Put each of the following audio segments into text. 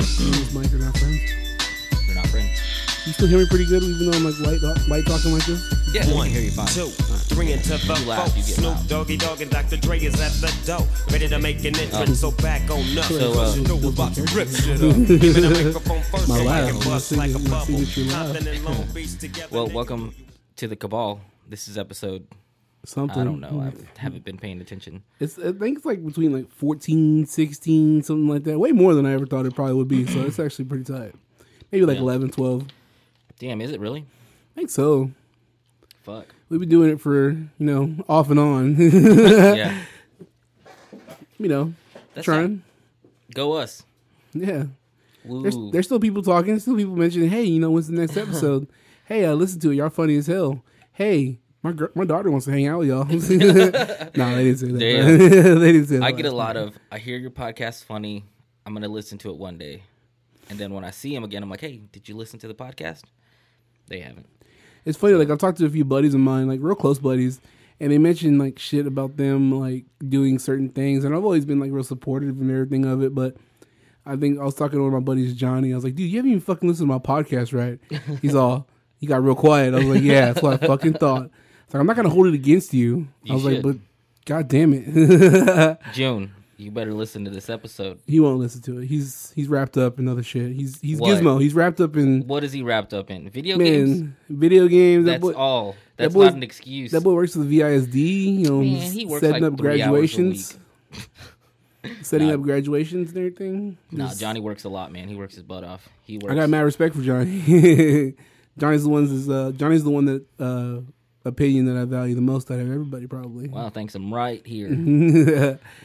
this mic are not friends. They're not friends. You still hear me pretty good, even though I'm like light, light talking like this. Yeah, we can hear you fine. Two, three into the You four. get Snoop. Doggy Dogg and Dr. Dre is at the door, ready to make an entrance. So back on up. So, uh, you know we're about to rip shit up. Give me microphone first, My so laugh, my bust like a bubble. signature laugh. Compton and Long Beach together, Well, welcome to the Cabal. This is episode. Something. I don't know. I haven't been paying attention. It's I think it's like between like 14, 16, something like that. Way more than I ever thought it probably would be. So it's actually pretty tight. Maybe like Yeah. eleven, twelve. 11, 12. Damn, is it really? I think so. Fuck. We've been doing it for, you know, off and on. yeah. you know, That's trying. Go us. Yeah. There's, there's still people talking. There's still people mentioning, hey, you know, when's the next episode? hey, I listen to it. Y'all funny as hell. Hey, my gr- my daughter wants to hang out with y'all. no, they didn't say that. They didn't say that. I get a lot of. I hear your podcast funny. I'm gonna listen to it one day, and then when I see him again, I'm like, hey, did you listen to the podcast? They haven't. It's funny. Like I've talked to a few buddies of mine, like real close buddies, and they mentioned like shit about them like doing certain things, and I've always been like real supportive and everything of it. But I think I was talking to one of my buddies, Johnny. I was like, dude, you haven't even fucking listened to my podcast, right? He's all, he got real quiet. I was like, yeah, that's what I fucking thought. It's like I'm not gonna hold it against you. You I was like, but god damn it, June, you better listen to this episode. he won't listen to it. He's he's wrapped up in other shit. He's he's What? Gizmo. He's wrapped up in What is he wrapped up in? Video games. man video games. That That's boy, all. That's boy's- not an excuse. That boy works for the VISD. You know, Man, he works setting like up three hours a graduations, setting up graduations and everything. Nah, Just- Johnny works a lot, man. He works his butt off. He works. I got mad respect for Johnny. Johnny's the ones. Is, uh, Johnny's the one that uh, opinion that I value the most out of everybody, probably. Wow, thanks. I'm right here.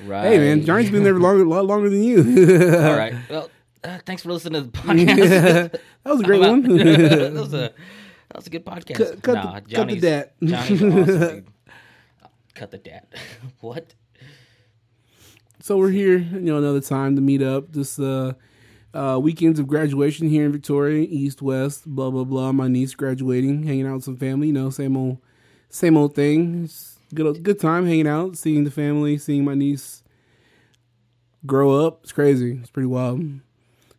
Right. Hey man, Johnny's been there longer, a lot longer than you. All right. Well, uh, thanks for listening to the podcast. that was a great one. that was a that was a good podcast. Cut- cut nah, the- cut the dat. Johnny's awesome. Cut the dat. what? so we're here, you know, another time to meet up. This uh, uh, weekends of graduation here in Victoria, East West, blah blah blah. My niece graduating, hanging out with some family. You know, same old, same old thing. It's good, good time hanging out, seeing the family, seeing my niece grow up. It's crazy. It's pretty wild.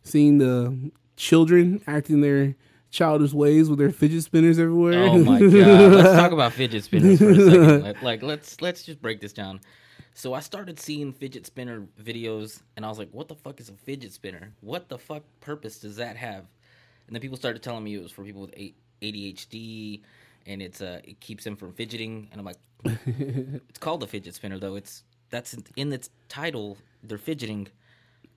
Seeing the children acting their childish ways with their fidget spinners everywhere. Oh my god. Let's talk about fidget spinners for a second. Like, like let's let's just break this down. So I started seeing fidget spinner videos and I was like, what the fuck is a fidget spinner? What the fuck purpose does that have? And then people started telling me it was for people with ADHD and it's uh it keeps them from fidgeting and I'm like it's called a fidget spinner though. It's that's in its title. They're fidgeting.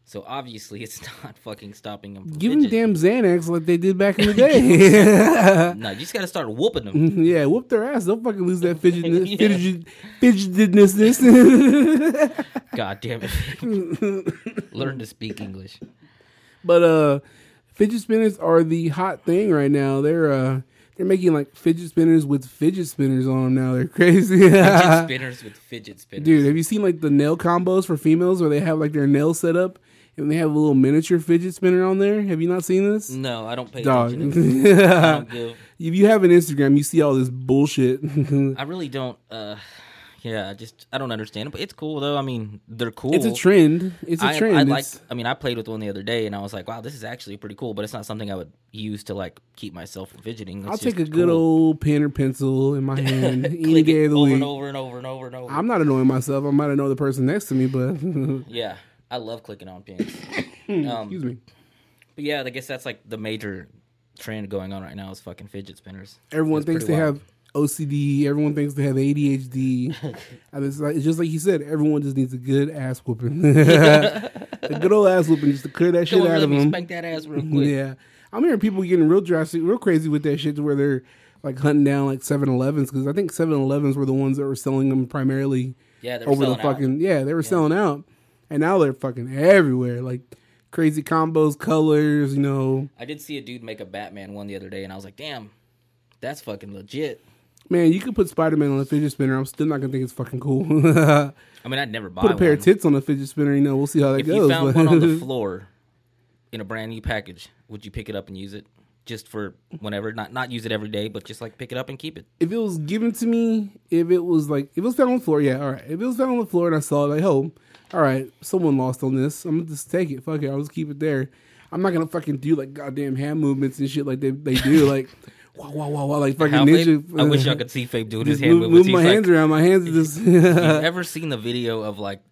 So obviously it's not fucking stopping them from Give them damn Xanax like they did back in the day. No, you just got to start whooping them. yeah, whoop their ass. Don't fucking lose that fidget, fidget, fidgetedness. God damn it. Learn to speak English. but uh, fidget spinners are the hot thing right now. They're uh, they're making like fidget spinners with fidget spinners on them now. They're crazy. Fidget spinners with fidget spinners. Dude, have you seen like the nail combos for females where they have like their nail set up and they have a little miniature fidget spinner on there? Have you not seen this? No, I don't pay Dog. attention. to. I don't give. if you have an Instagram, you see all this bullshit. I really don't. Uh, yeah, I just I don't understand it, but it's cool though. I mean, they're cool. it's a trend. It's a I, trend. I like. I mean, I played with one the other day, and I was like, "Wow, this is actually pretty cool." But it's not something I would use to like keep myself from fidgeting. It's I'll take a good cool. old pen or pencil in my hand any day of the over week. and over and over and over and over. I'm not annoying myself. I might annoy the person next to me, but yeah, I love clicking on pins. excuse um, me. but yeah, I guess that's like the major trend going on right now is fucking fidget spinners. Everyone thinks they wild. have OCD. Everyone thinks they have ADHD. and it's, like, it's just like you said. Everyone just needs a good ass whooping. a good old ass whooping just to clear that shit Come on, out let of me them. spank that ass real quick. Yeah, I'm hearing people getting real drastic, real crazy with that shit to where they're like hunting down like 7-Elevens because I think 7-Elevens were the ones that were selling them primarily Yeah, they were over the selling out. yeah they were selling out, and now they're fucking everywhere like crazy combos, colors, you know. I did see a dude make a Batman one the other day, and I was like, damn, that's fucking legit. Man, you could put Spider Man on a fidget spinner. I'm still not gonna think it's fucking cool. I mean, I'd never buy put a pair one. of tits on a fidget spinner. You know, we'll see how that if goes. you found one on the floor in a brand new package, would you pick it up and use it just for whenever? Not not use it every day, but just like pick it up and keep it. if it was given to me, if it was like if it was found on the floor, yeah, all right. If it was found on the floor and I saw it, like, oh, all right, someone lost on this. I'm gonna just take it. Fuck it, I'll just keep it there. I'm not gonna fucking do like goddamn hand movements and shit like they they do. Like wow wow wow wow like fucking How ninja. Fabe- I wish y'all could see Fabe doing his hand move, my hands like, around. My hands are just. You've ever seen the video of like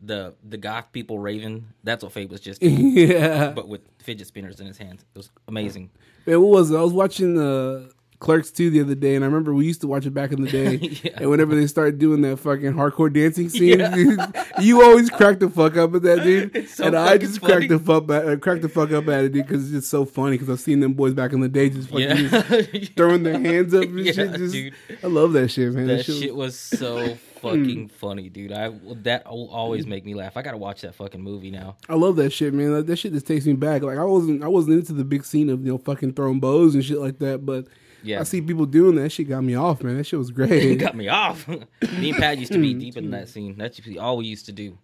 the the goth people raving? That's what Fabe was just doing, yeah. but with fidget spinners in his hands. It was amazing. Man, what was it? I was watching uh, Clerks 2 the other day, and I remember we used to watch it back in the day. Yeah. And whenever they started doing that fucking hardcore dancing scene, you always crack the fuck up at that, dude. So and I just funny. cracked the fuck at, uh, cracked the fuck up at it, dude, because it's just so funny. Because I've seen them boys back in the day just fucking Yeah, just throwing their hands up and Yeah, shit. Just, dude. I love that shit, man. that was- shit was so fucking funny, dude. I that will always make me laugh. I gotta watch that fucking movie now. I love that shit, man. Like, that shit just takes me back. Like I wasn't, I wasn't into the big scene of you know fucking throwing bows and shit like that, but Yeah. I see people doing that. She got me off, man. That shit was It great. got me off. me and Pat used to be deep in that scene. That's all we used to do.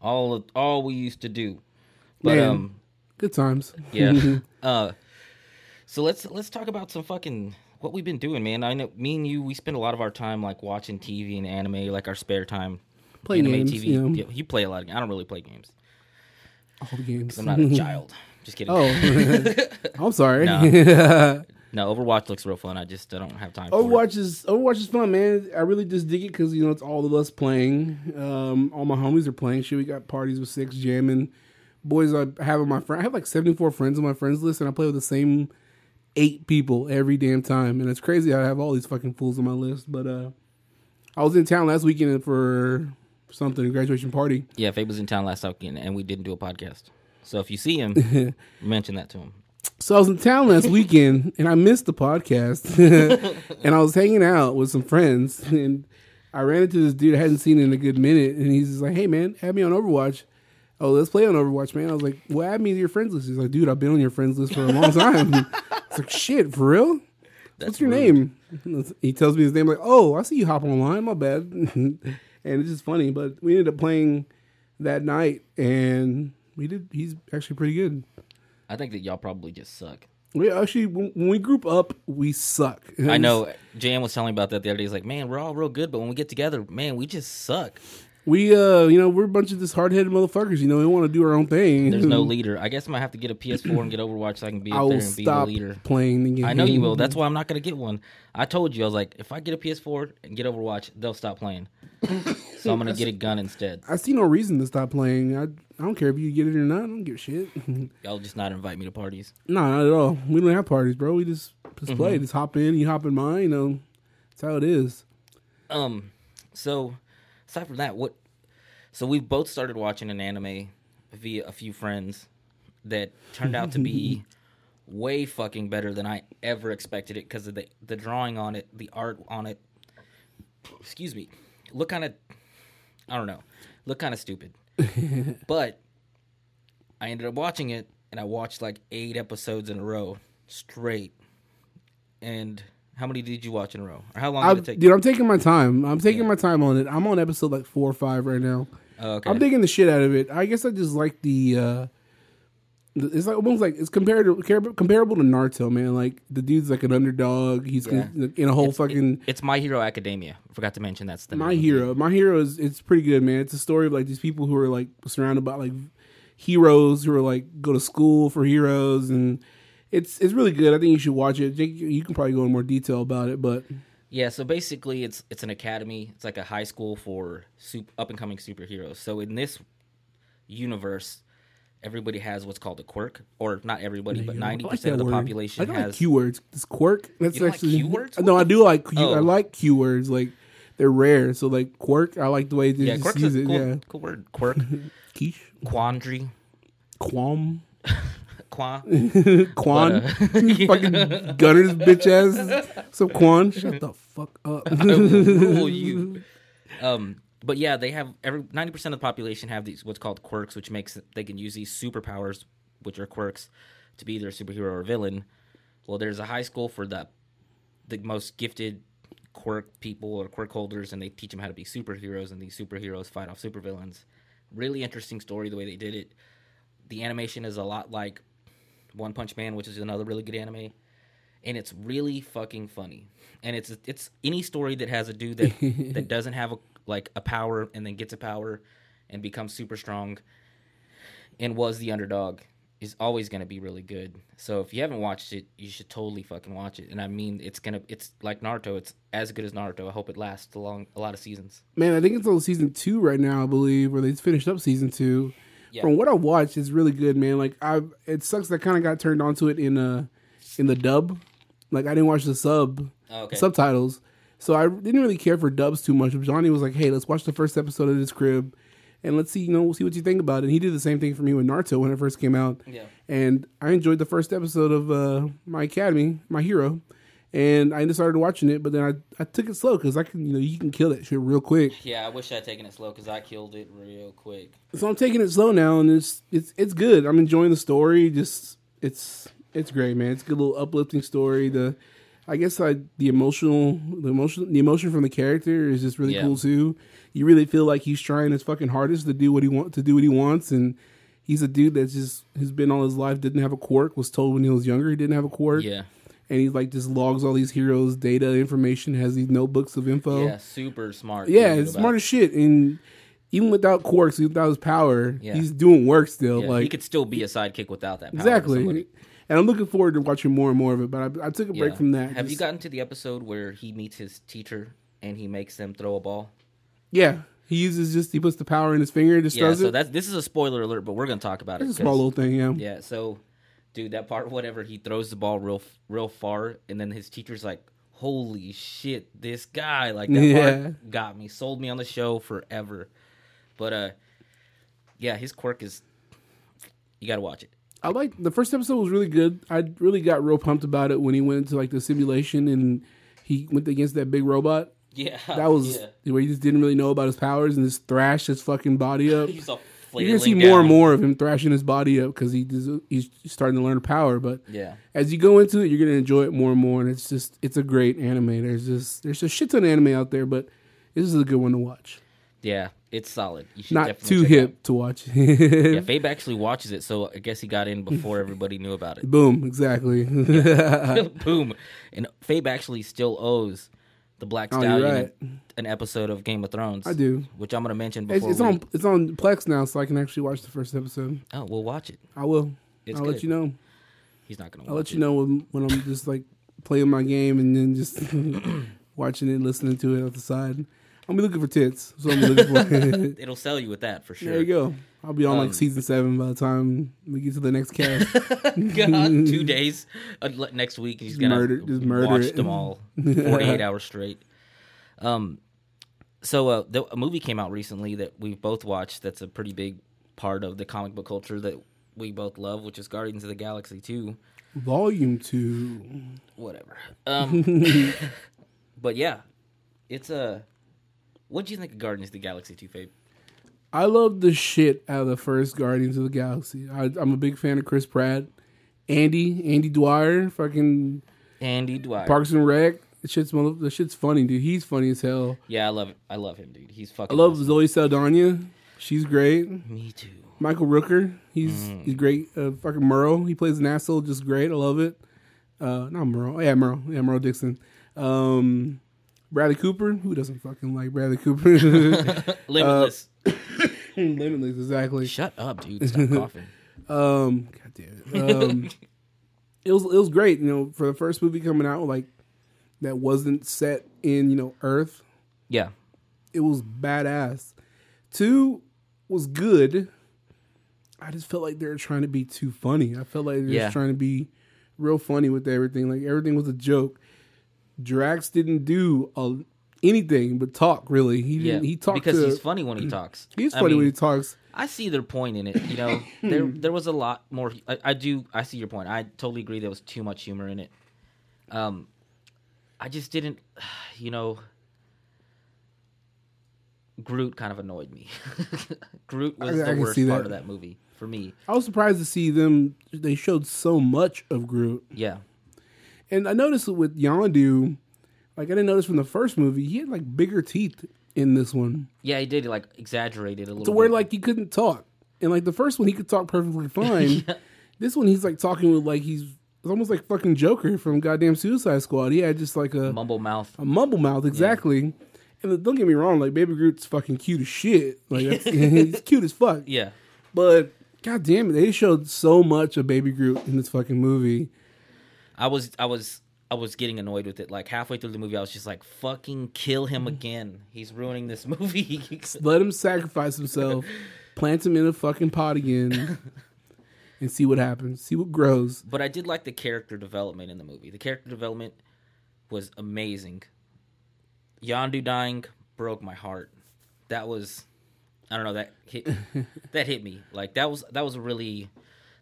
All all we used to do. But Man. um Good times. yeah. uh so let's let's talk about some fucking what we've been doing, man. I know me and you we spend a lot of our time like watching TV and anime, like our spare time. Play anime games, you know. Yeah, you play a lot of games. I don't really play games. All the games. I'm not a child. Just kidding. Oh, I'm sorry. No. No, Overwatch looks real fun. I just I don't have time for it. Overwatch is Overwatch is fun, man. I really just dig it because you know it's all of us playing. Um, all my homies are playing. Shit, we got parties with six jamming. Boys, I have on my friend. I have like seventy four friends on my friends list, and I play with the same eight people every damn time. And it's crazy. I have all these fucking fools on my list. But uh, I was in town last weekend for something, a graduation party. Yeah, Fabe was in town last weekend and we didn't do a podcast. So if you see him, mention that to him. So I was in town last weekend and I missed the podcast. and I was hanging out with some friends and I ran into this dude I hadn't seen in a good minute and he's just like, Hey man, add me on Overwatch. Oh, let's play on Overwatch, man. I was like, Well, add me to your friends list. He's like, dude, I've been on your friends list for a long time. it's like, shit, for real? That's What's your rude. name? He tells me his name, like, oh, I see you hop online, my bad. and it's just funny. But we ended up playing that night and we did he's actually pretty good. I think that y'all probably just suck. We actually, when when we group up, we suck. I know Jan was telling me about that the other day. He's like, man, we're all real good, but when we get together, man, we just suck. We, uh, you know, we're a bunch of just hard headed motherfuckers. You know, we want to do our own thing. There's no leader. I guess I'm gonna have to get a PS4 and get Overwatch so I can be I up will there and be the stop leader. playing the game. I know you will. That's why I'm not gonna get one. I told you I was like, if I get a PS4 and get Overwatch, they'll stop playing. so I'm gonna get a gun instead. I see no reason to stop playing. I, I don't care if you get it or not. I don't give a shit. Y'all just not invite me to parties. no, not at all. We don't have parties, bro. We just just play. Mm-hmm. Just hop in. You hop in mine. You know, that's how it is. Um, so aside from that, what? So we both started watching an anime via a few friends that turned out to be way fucking better than I ever expected it because of the the drawing on it, the art on it. Excuse me, look kind of, I don't know, look kind of stupid, but I ended up watching it and I watched like eight episodes in a row straight. And how many did you watch in a row? Or how long I, did it take? dude, I'm taking my time. I'm taking my time on it. I'm on episode like four or five right now. Oh, okay. I'm digging the shit out of it. I guess I just like the. uh the- it's like almost like it's compared to comparable to Naruto, man. Like the dude's like an underdog. He's Yeah. in a whole It's- fucking it- it's My Hero Academia. I forgot to mention that's the My. Hero. My Hero is it's pretty good, man. It's a story of like these people who are like surrounded by like heroes who are like go to school for heroes, and it's it's really good. I think you should watch it. Jake, you can probably go in more detail about it, but Yeah, so basically, it's it's an academy. It's like a high school for up and coming superheroes. So in this universe, everybody has what's called a quirk, or not everybody, but ninety like percent of the word. population I don't has. like Q words. This quirk. That's You don't like actually Q words? No, I do like. Q, I Oh. like Q words. Like they're rare. So like quirk, I like the way they yeah, just quirk's use a it. cool, Yeah, cool word. Quirk, quiche, quandary, qualm, Quan. quan, But, uh, fucking gunners, bitch ass. So Quan, shut the fuck up. rule you. Um, but yeah, they have every ninety percent of the population have these what's called quirks, which makes they can use these superpowers, which are quirks, to be either a superhero or a villain. Well, there's a high school for the the most gifted quirk people or quirk holders, and they teach them how to be superheroes, and these superheroes fight off supervillains. Really interesting story the way they did it. The animation is a lot like One Punch Man, which is another really good anime and it's really fucking funny. And it's it's any story that has a dude that that doesn't have a like a power and then gets a power and becomes super strong and was the underdog is always going to be really good. So if you haven't watched it, you should totally fucking watch it. And I mean, it's gonna it's like Naruto. It's as good as Naruto. I hope it lasts a long a lot of seasons. Man, I think it's on season two right now, I believe, where they finished up season two. Yeah. From what I watched, it's really good, man. Like I, it sucks that I kind of got turned onto it in uh in the dub. Like I didn't watch the sub Oh, okay. subtitles, so I didn't really care for dubs too much. But Johnny was like, "Hey, let's watch the first episode of this crib, and let's see, you know, we'll see what you think about it." And he did the same thing for me with Naruto when it first came out. Yeah. And I enjoyed the first episode of uh, My Academy, My Hero, and I just started watching it. But then I, I took it slow because I can, you know, you can kill that shit real quick. Yeah, I wish I'd taken it slow because I killed it real quick. So I'm taking it slow now, and it's it's it's good. I'm enjoying the story. Just it's it's great, man. It's a good little uplifting story. The I guess like the emotional the emotion the emotion from the character is just really Yeah. cool too. You really feel like he's trying his fucking hardest to do what he want to do what he wants, and he's a dude that's just has been all his life didn't have a quirk. Was told when he was younger he didn't have a quirk. Yeah. and he like just logs all these heroes' data information, has these notebooks of info. Yeah, super smart. Yeah, it's smart as shit. And even without quirks, without his power, Yeah. he's doing work still. Yeah, like he could still be a sidekick without that. Exactly. And I'm looking forward to watching more and more of it. But I, I took a break Yeah. from that. Have you gotten to the episode where he meets his teacher and he makes them throw a ball? Yeah, he uses just he puts the power in his finger, and just Yeah, throws so it. that's this is a spoiler alert, but we're gonna talk about It's it. a small little thing. Yeah. Yeah, so dude, that part whatever he throws the ball real real far, and then his teacher's like, "Holy shit, this guy!" Like that Yeah. part got me, sold me on the show forever. But uh, yeah, his quirk is you got to watch it. I like the first episode was really good. I really got real pumped about it when he went into like the simulation and he went against that big robot. Yeah, That was yeah. where he just didn't really know about his powers and just thrashed his fucking body up. He's all You're gonna see flailing more and more of him thrashing his body up because he just, he's starting to learn power. But Yeah, as you go into it, you're gonna enjoy it more and more, and it's just it's a great anime. There's just there's a shit ton of anime out there, but this is a good one to watch. yeah, it's solid. You should Not definitely too check it hip to watch. Yeah, Fabe actually watches it, so I guess he got in before everybody knew about it. Boom, exactly. Boom. And Fabe actually still owes the Black Oh, you're Stallion an episode of Game of Thrones. I do. Which I'm going to mention It's, before it's we... on it's on Plex now, so I can actually watch the first episode. Oh, we'll watch it. I will. It's I'll good. let you know. He's not going to I'll watch let you know when, when I'm just like playing my game and then just watching it, listening to it off the side. I'm be looking for tits. So I'm looking for. It'll sell you with that for sure. there you go. I'll be on like Um, season seven by the time we get to the next cast. God, two days. Uh, next week, he's going Murder- to just murder watch it. them all 48 hours straight. Um, So uh, the, a movie came out recently that we've both watched that's a pretty big part of the comic book culture that we both love, which is Guardians of the Galaxy 2. Volume two. whatever. Um, but yeah, it's a. What do you think of Guardians of the Galaxy 2, Fabe? I love the shit out of the first Guardians of the Galaxy. I, I'm a big fan of Chris Pratt, Andy, Andy Dwyer, fucking Andy Dwyer. Parks and Rec. The shit's the shit's funny, dude. He's funny as hell. yeah, I love it. I love him, dude. He's fucking. I love awesome. Zoe Saldana. She's great. Me too. Michael Rooker. He's Mm. he's great. Uh, fucking Merle. He plays an asshole just great. I love it. Uh, not Merle. Yeah, Merle. Yeah, Merle Dixon. Um, Bradley Cooper. Who doesn't fucking like Bradley Cooper? Limitless. Limitless, exactly. Shut up, dude. Stop coughing. Um, God damn it. Um, it was it was great. You know, for the first movie coming out, like that wasn't set in you know Earth. Yeah. It was badass. Two was good. I just felt like they were trying to be too funny. I felt like they were Yeah. just trying to be real funny with everything. Like everything was a joke. Drax didn't do a, anything but talk. Really, he Yeah. didn't. He talked because to. he's funny when he talks. he's I funny mean, when he talks. I see their point in it. You know, there there was a lot more. I, I do. I see your point. I totally agree. There was too much humor in it. Um, I just didn't. You know, Groot kind of annoyed me. Groot was I- I the can worst part of that movie for me. I was surprised to see them. They showed so much of Groot. Yeah, And I noticed with Yondu, like I didn't notice from the first movie, he had like bigger teeth in this one. yeah, he did like exaggerate it a little. To where bit. like he couldn't talk. And like the first one he could talk perfectly fine. This one he's like talking with like he's it's almost like fucking Joker from goddamn Suicide Squad. He had just like a, mumble mouth. a mumble mouth, exactly. And don't get me wrong, like Baby Groot's fucking cute as shit. Like that's, he's cute as fuck. Yeah, But God damn it, they showed so much of Baby Groot in this fucking movie. I was I was I was getting annoyed with it. Like halfway through the movie, I was just like, "Fucking kill him mm. again! He's ruining this movie." Let him sacrifice himself, plant him in a fucking pot again, and see what happens. See what grows. but I did like the character development in the movie. The character development was amazing. Yondu dying broke my heart. That was I don't know that hit that hit me. Like that was that was a really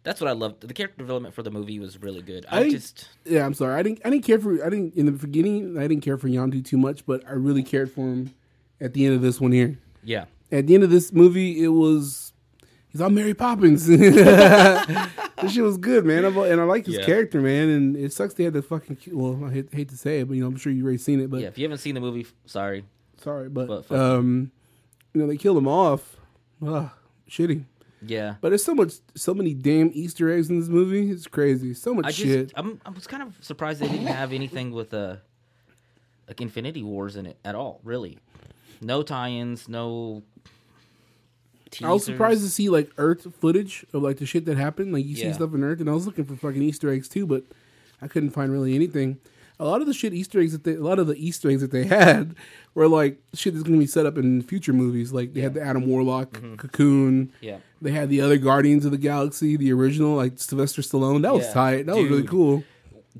that's what I loved. The character development for the movie was really good. I, I- just Yeah, I'm sorry. I didn't. I didn't care for. I didn't in the beginning. I didn't care for Yondu too much, but I really cared for him at the end of this one here. yeah. At the end of this movie, it was he's all Mary Poppins. this shit was good, man. I'm- and I like his Yeah. character, man. And it sucks they had the fucking. Well, I hate, hate to say it, but you know, I'm sure you've already seen it. But Yeah, if you haven't seen the movie, sorry. sorry, but, But um, you know, they killed him off. Ugh, shitty. Yeah. But there's so much, so many damn Easter eggs in this movie. It's crazy. So much I just shit. I'm I was kind of surprised they didn't have anything with uh like Infinity Wars in it at all, really. No tie-ins, no I was surprised to see like Earth footage of like the shit that happened. Like you see stuff in Earth, and I was looking for fucking Easter eggs too, but I couldn't find really anything. A lot of the shit Easter eggs that they, a lot of the Easter eggs that they had were like shit that's going to be set up in future movies. Like they had the Adam Warlock Cocoon. Mm-hmm. Yeah. They had the other Guardians of the Galaxy, the original, like Sylvester Stallone. That was tight. That was really cool.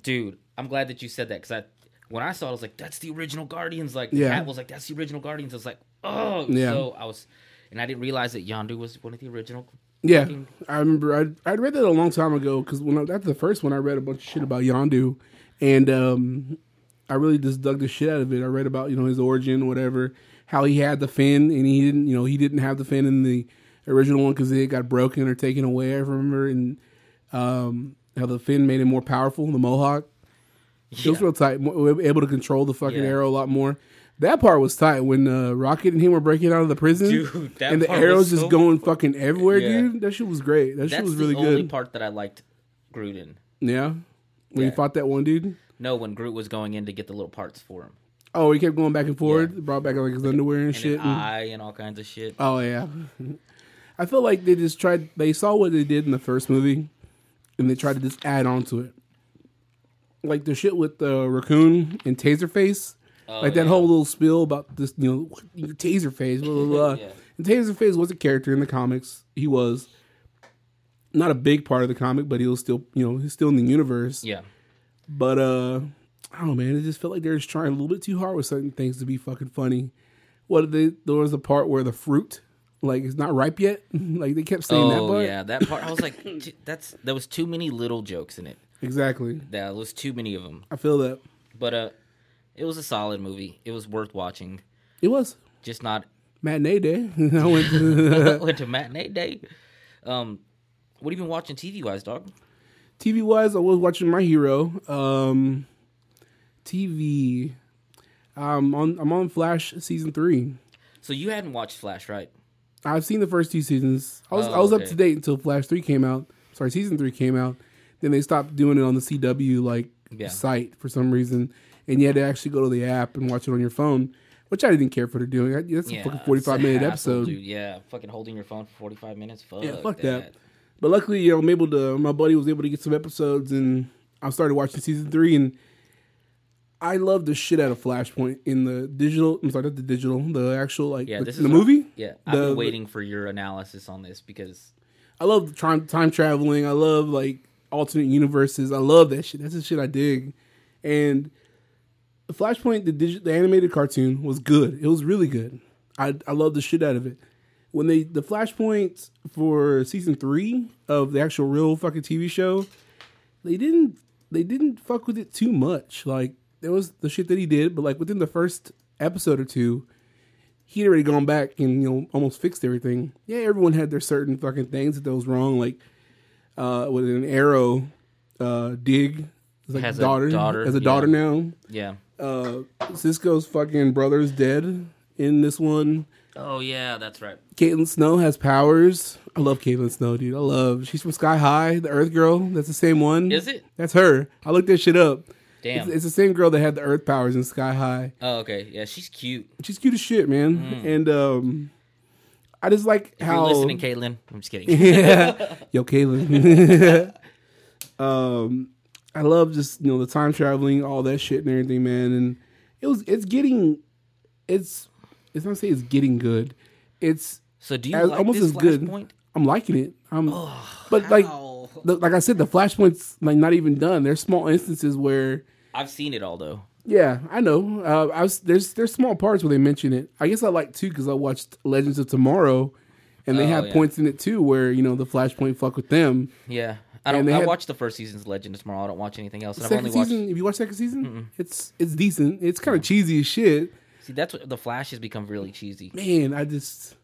Dude, I'm glad that you said that cuz I when I saw it I was like that's the original Guardians like Yeah. Cat was like that's the original Guardians. I was like, "Oh." Yeah. So I was and I didn't realize that Yondu was one of the original Yeah, fucking- I remember. I I read that a long time ago because when I, that's the first one I read a bunch of shit about Yondu, and um, I really just dug the shit out of it. I read about you know his origin, whatever, how he had the fin and he didn't. You know he didn't have the fin in the original one because it got broken or taken away. I remember and um, how the fin made him more powerful. The Mohawk. It was real tight. Able to control the fucking Yeah. arrow a lot more. That part was tight when uh, Rocket and him were breaking out of the prison, Dude, that and the arrows was just so- going fucking everywhere, Yeah. dude. That shit was great. That shit was really the only good. part that I liked Gruden. Yeah, when Yeah. he fought that one dude. No, when Groot was going in to get the little parts for him. Oh, he kept going back and forth. Yeah. Brought back like his underwear and, And shit. an and- eye and all kinds of shit. oh yeah, I feel like they just tried. They saw what they did in the first movie, and they tried to just add on to it. Like the shit with the raccoon and Taserface. Oh, like that yeah. whole little spill about this, you know, Taserface, blah blah blah. Yeah. And Taserface was a character in the comics. He was not a big part of the comic, but he was still, you know, he's still in the universe. Yeah. But uh I don't know, man. It just felt like they were just trying a little bit too hard with certain things to be fucking funny. What did they? There was a part where the fruit, like, it's not ripe yet. like they kept saying that Oh part. yeah, that part. I was like, "J- that's there was too many little jokes in it. exactly. There was too many of them. I feel that But uh, it was a solid movie. It was worth watching. it was Just not matinee day. I went to went to matinee day. Um, what have you been watching TV wise, dog? TV wise. I was watching My Hero. Um, TV. Um, on I'm on Flash season three. So you hadn't watched Flash, right? I've seen the first two seasons. I was Oh, I was up to date until Flash three came out. Sorry, season three came out. Then they stopped doing it on the CW like Yeah. site for some reason, and you had to actually go to the app and watch it on your phone, which I didn't care for. Doing. That's a fucking forty five minute hassle, episode. dude. Yeah, fucking holding your phone for forty five minutes. Fuck, Yeah, fuck that. But luckily, you know, I'm able to. My buddy was able to get some episodes, and I started watching season three, and I love the shit out of Flashpoint in the digital. I'm sorry, not the digital, the actual like Yeah, the, this the is movie. Yeah, I've The- been waiting for your analysis on this because I love time time traveling. I love like alternate universes. I love that shit. That's the shit I dig. And Flashpoint, the digi- the animated cartoon was good. It was really good. I I love the shit out of it. When they the Flashpoint for season three of the actual real fucking TV show, they didn't they didn't fuck with it too much. Like there was the shit that he did, but like within the first episode or two, he'd already gone back and you know almost fixed everything. Yeah, everyone had their certain fucking things that, that was wrong. Like uh, with an arrow uh, dig, like Has a daughter, daughter, has a yeah. daughter now. yeah. Uh, Cisco's fucking brother's dead in this one. Oh yeah, that's right. Caitlin Snow has powers. I love Caitlin Snow, dude. I love. She's from Sky High, the Earth Girl. That's the same one. Is it? That's her. I looked that shit up. Damn. It's, it's the same girl that had the Earth powers in Sky High. oh okay, yeah, she's cute. She's cute as shit, man. Mm. And um, I just like If how you're listening, Caitlin, I'm just kidding. yeah. Yo, Caitlin. um, I love just you know the time traveling, all that shit and everything, man. And it was it's getting it's it's not say it's getting good. It's So do you as, like almost this as good. Flashpoint? I'm liking it. I'm, but like the, like I said, the flashpoint's like not even done. There's small instances where. I've seen it all though. Yeah, I know. Uh, I was there's there's small parts where they mention it. I guess I like too because I watched Legends of Tomorrow, and they Oh, have yeah. points in it too where you know the Flashpoint fuck with them. Yeah, I don't. I had- watched the first season's Legend of Tomorrow. I don't watch anything else. And I've second only watched. season, if you watch second season, it's it's decent. It's kind of cheesy as shit. See, that's what the Flash has become really cheesy. Man, I just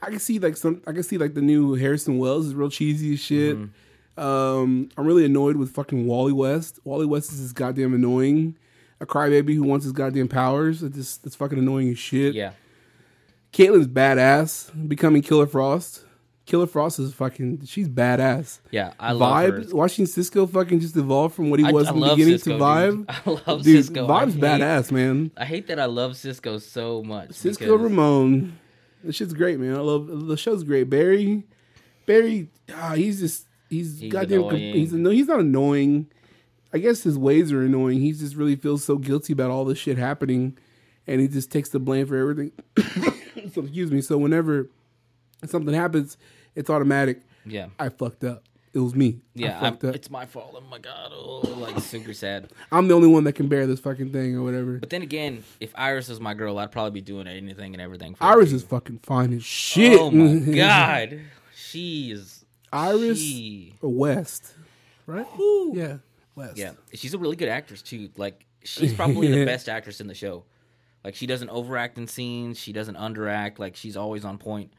I can see like some I can see like the new Harrison Wells is real cheesy as shit. Mm-hmm. Um, I'm really annoyed with fucking Wally West. Wally West is just goddamn annoying. A crybaby who wants his goddamn powers. It just it's fucking annoying as shit. Yeah, Caitlin's badass, becoming Killer Frost. Killer Frost is fucking. She's badass. yeah. I love her. Vibe, watching Cisco fucking just evolve from what he I- was I in the beginning Cisco, to dude. Vibe. I love Dude, Cisco. Vibe's hate- badass, man. I hate that I love Cisco so much. Cisco because- Ramon, this shit's great, man. I love the show's great. Barry, Barry, ah, he's just he's, He's goddamn. annoying. He's no, he's not annoying. I guess his ways are annoying. He just really feels so guilty about all this shit happening, and he just takes the blame for everything. so excuse me. So whenever something happens, it's automatic. Yeah, I fucked up. It was me. yeah. I I'm, fucked up. it's my fault. Oh my god. Oh, like super sad. I'm the only one that can bear this fucking thing or whatever. But then again, if Iris was my girl, I'd probably be doing anything and everything. For her, Iris too. is fucking fine as shit. Oh my god, she is. Iris she- or West, right? Yeah, West. Yeah, she's a really good actress too. Like she's probably the best actress in the show. Like she doesn't overact in scenes. She doesn't underact. Like she's always on point.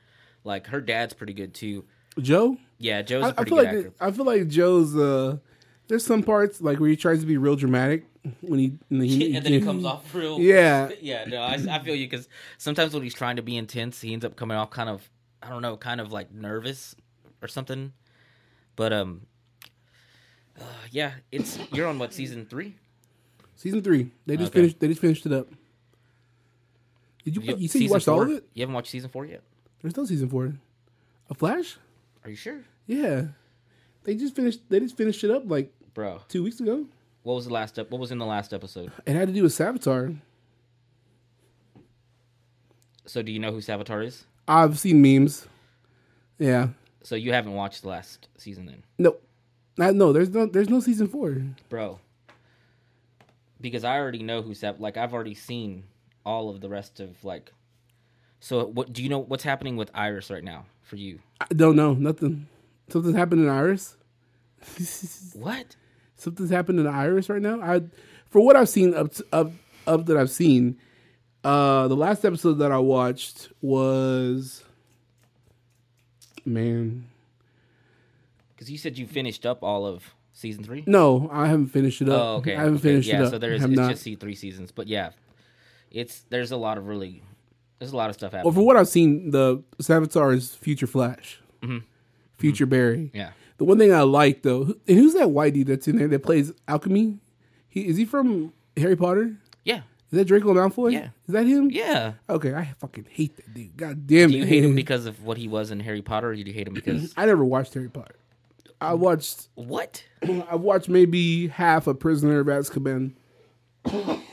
Like her dad's pretty good too. Joe. Yeah, Joe's a I, I pretty feel good like actor. I feel like Joe's. uh There's some parts like where he tries to be real dramatic when he, when he and then he comes off real. Yeah. yeah. No, I, I feel you because sometimes when he's trying to be intense, he ends up coming off kind of I don't know, kind of like nervous or something. But um, uh, yeah, it's you're on what season three? Season three. They just Okay. finished. They just finished it up. Did you? You, said you season watched all of it? You haven't watched season four yet? There's no season four. A Flash? Are you sure, Yeah. They just finished. They just finished it up like bro? two weeks ago. What was the last? Ep- what was in the last episode? It had to do with Savitar. So do you know who Savitar is? I've seen memes. Yeah. So you haven't watched the last season then, No. I, no. There's no. There's no season four. bro? Because I already know who Sav. Like I've already seen all of the rest of like. So what do you know? What's happening with Iris right now for you? I don't know. Nothing. Something's happened in Iris. What? Something's happened in Iris right now. I, for what I've seen up to, up up that I've seen, uh, the last episode that I watched was, man, Because you said you finished up all of season three. no, I haven't finished it up. Oh, okay. I haven't okay. finished yeah, it up. Yeah, so there's it's not. just see three seasons, but yeah, it's there's a lot of really there's a lot of stuff happening. well, for what I've seen, the Savitar is Future Flash, Future Barry. Mm-hmm. yeah, The one thing I like though, and who's that white dude that's in there that plays Alchemy? He is he from Harry Potter? yeah, Is that Draco Malfoy? Yeah. Is that him? yeah. Okay, I fucking hate that dude. God damn Do it. you hate him because of what he was in Harry Potter, or do you hate him because I never watched Harry Potter. I watched what? I watched maybe half of Prisoner of Azkaban.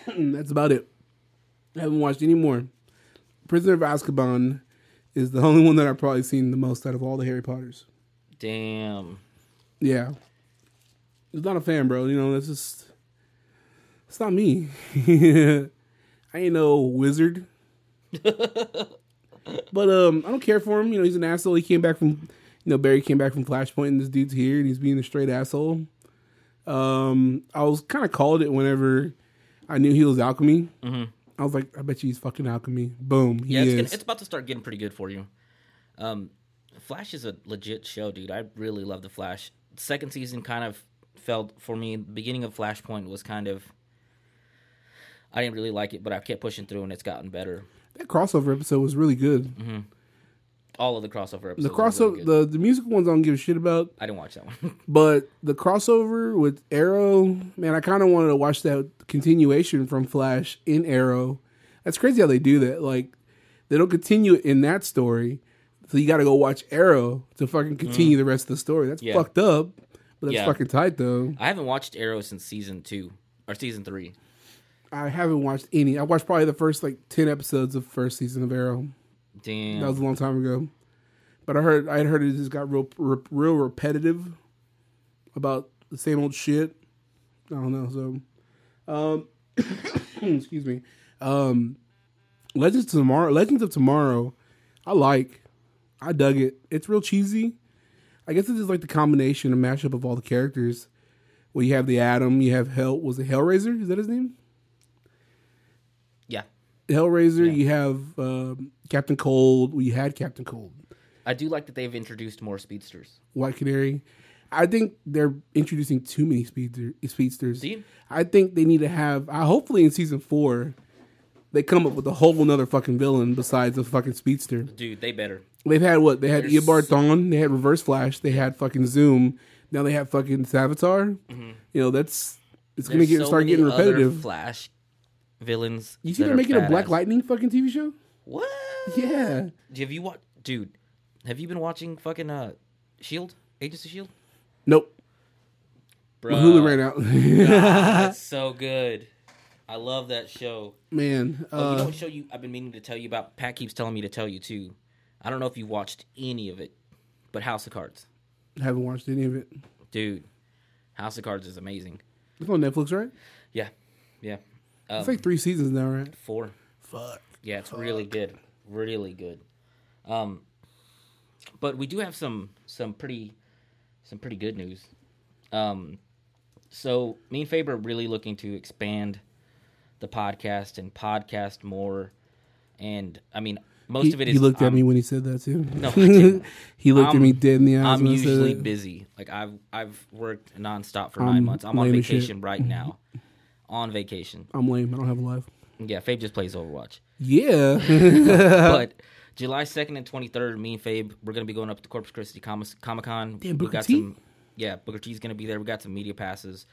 That's about it. I haven't watched any more. Prisoner of Azkaban is the only one that I've probably seen the most out of all the Harry Potters. Damn. Yeah. It's not a fan, bro. You know, that's just it's not me. I ain't no wizard. but um I don't care for him. You know, he's an asshole. He came back from you know, Barry came back from Flashpoint and this dude's here and he's being a straight asshole. Um I was kinda called it whenever I knew he was alchemy. Mm-hmm. I was like, I bet you he's fucking alchemy. Boom. He Yeah, it's, is. gonna, it's about to start getting pretty good for you. Um, Flash is a legit show, dude. I really love the Flash. Second season kind of felt for me. The beginning of Flashpoint was kind of. I didn't really like it, but I kept pushing through, and it's gotten better. that crossover episode was really good. All of the crossover episodes. The were really crossover the, the musical ones I don't give a shit about. I didn't watch that one. But the crossover with Arrow, man, I kind of wanted to watch that continuation from Flash in Arrow. That's crazy how they do that. Like, they don't continue it in that story. So you got to go watch Arrow to fucking continue the rest of the story. That's Mm. Yeah. fucked up, but that's Yeah. fucking tight though. I haven't watched Arrow since season two or season three. I haven't watched any. I watched probably the first like ten episodes of first season of Arrow. Damn. That was a long time ago. But I heard I heard it just got real re- real repetitive about the same old shit. I don't know. So, um, excuse me. Um, Legends of Tomorrow. Legends of Tomorrow. I like. I dug it. It's real cheesy. I guess it's just like the combination and mashup of all the characters. Well, you have the Atom. You have Hell. Was it Hellraiser? Is that his name? Hellraiser. Yeah. You have um, Captain Cold. We had Captain Cold. I do like that they've introduced more speedsters. White Canary. I think they're introducing too many speedster, speedsters. I think they need to have. I hopefully in season four, they come up with a whole another fucking villain besides the fucking speedster. Dude, they better. They've had what? They had Eobard Thawne. They had Reverse Flash. They had fucking Zoom. Now they have fucking Savitar. You know that's it's gonna Mm-hmm. Get so start getting repetitive. Flash villains. You see they're making a Black. Lightning fucking TV show. What? Yeah, Have you watched, dude? Have you been watching fucking uh, Shield? Agents of Shield? nope. Bro, My Hulu ran out. That's so good. I love that show. Man, Oh, you know uh, what show you? I've been meaning to tell you about. Pat keeps telling me to tell you too. I don't know if you watched any of it, but House of Cards, haven't watched any of it. dude. House of Cards is amazing. It's on Netflix, right? Yeah, yeah. Um, It's like three seasons now, right? four. Fuck. Yeah, it's really good, really good. Um, but we do have some some pretty some pretty good news. Um, so me and Faber are really looking to expand the podcast and podcast more. And I mean, most He, of it is he looked at I'm- me when he said that too. No, he looked at I'm- me dead in the eyes. I'm when I said usually busy. Like I've I've worked nonstop for I'm nine months. I'm on as shit. vacation right now. on vacation. I'm lame. I don't have a life. Yeah, Fabe just plays Overwatch. Yeah. but July second and twenty third, me and Fabe, we're gonna be going up to Corpus Christi Comic Con. Damn, we Booker got T? some. Yeah, Booker T's gonna be there. We got some media passes.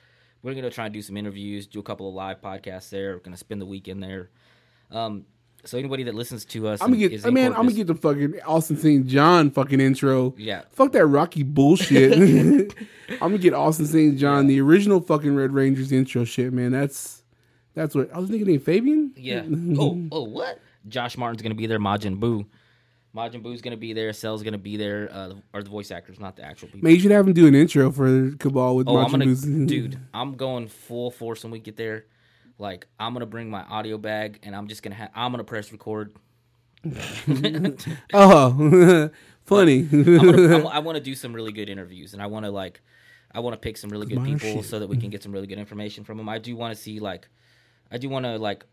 We're gonna try and do some interviews, do a couple of live podcasts there. We're gonna spend the weekend there. Um, so anybody that listens to us, I'm gonna get. is I'm gonna get the fucking Austin St. John fucking intro. Yeah. Fuck that Rocky bullshit. I'm gonna get Austin St. John, the original fucking Red Rangers intro shit, man. That's that's what I was thinking. Named Fabian. Yeah. oh, oh, what? Josh Martin's gonna be there. Majin Buu. Majin Buu's gonna be there. Cell's gonna be there. Uh, are the voice actors, not the actual people. Man, you should have him do an intro for Cabal with Oh, I'm Majin gonna, Buu's- dude. I'm going full force when we get there. Like, I'm gonna bring my audio bag, and I'm just gonna have. I'm gonna press record. Oh, funny. I'm gonna, I'm, I want to do some really good interviews, and I want to like, I want to pick some really good people so that we can get some really good information from them. I do want to see like, I do want to like,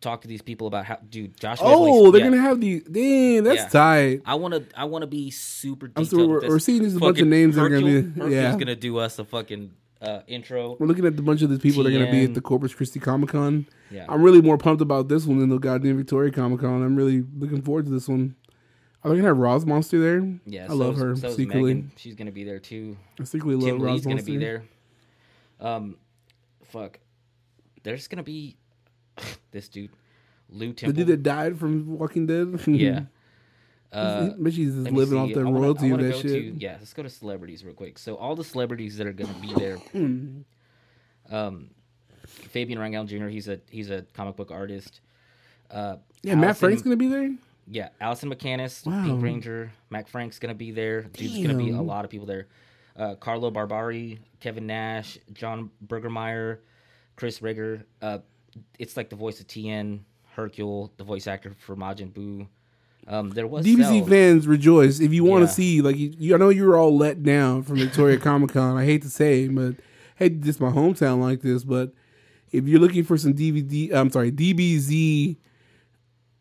talk to these people about how, dude. Josh. oh, Medley's- they're yeah. gonna have the. Damn, that's Yeah. tight. I want to. I want to be super. I'm Detailed sorry, we're- we're seeing these a bunch of names that are gonna Hercule- be- Hercule's gonna do us a fucking uh, intro. We're looking at the bunch of the people that are gonna be at the Corpus Christi Comic Con. Yeah. I'm really more pumped about this one than the goddamn Victoria Comic Con. I'm really looking forward to this one. Are they gonna have Roz Monster there? Yeah, I love her So secretly. Megan. She's gonna be there too. I secretly love Tim Roz Lee's gonna be there. Um, fuck. There's gonna be this dude, Lew Temple. The dude that died from Walking Dead. yeah. Uh, just living see. off the I wanna- royalty of that shit. To, yeah, let's go to celebrities real quick. So all the celebrities that are gonna be there. um, Fabian Rangel Jr. He's a he's a comic book artist. Uh, yeah, Matt Frank's gonna be there. Yeah, Alison MacInnis, Wow. Pink Ranger, Matt Frank's gonna be there. Dude's gonna be a lot of people there. Uh, Carlo Barbari, Kevin Nash, John Burgmeier, Chris Rager. Uh, it's like the voice of Tien, Hercule, the voice actor for Majin Buu. Um, there was DBZ Cell. fans rejoice if you want to Yeah. see like you, you. I know you were all let down from Victoria Comic Con. I hate to say, but hey, this my hometown like this. But if you're looking for some DVD, I'm sorry, DBZ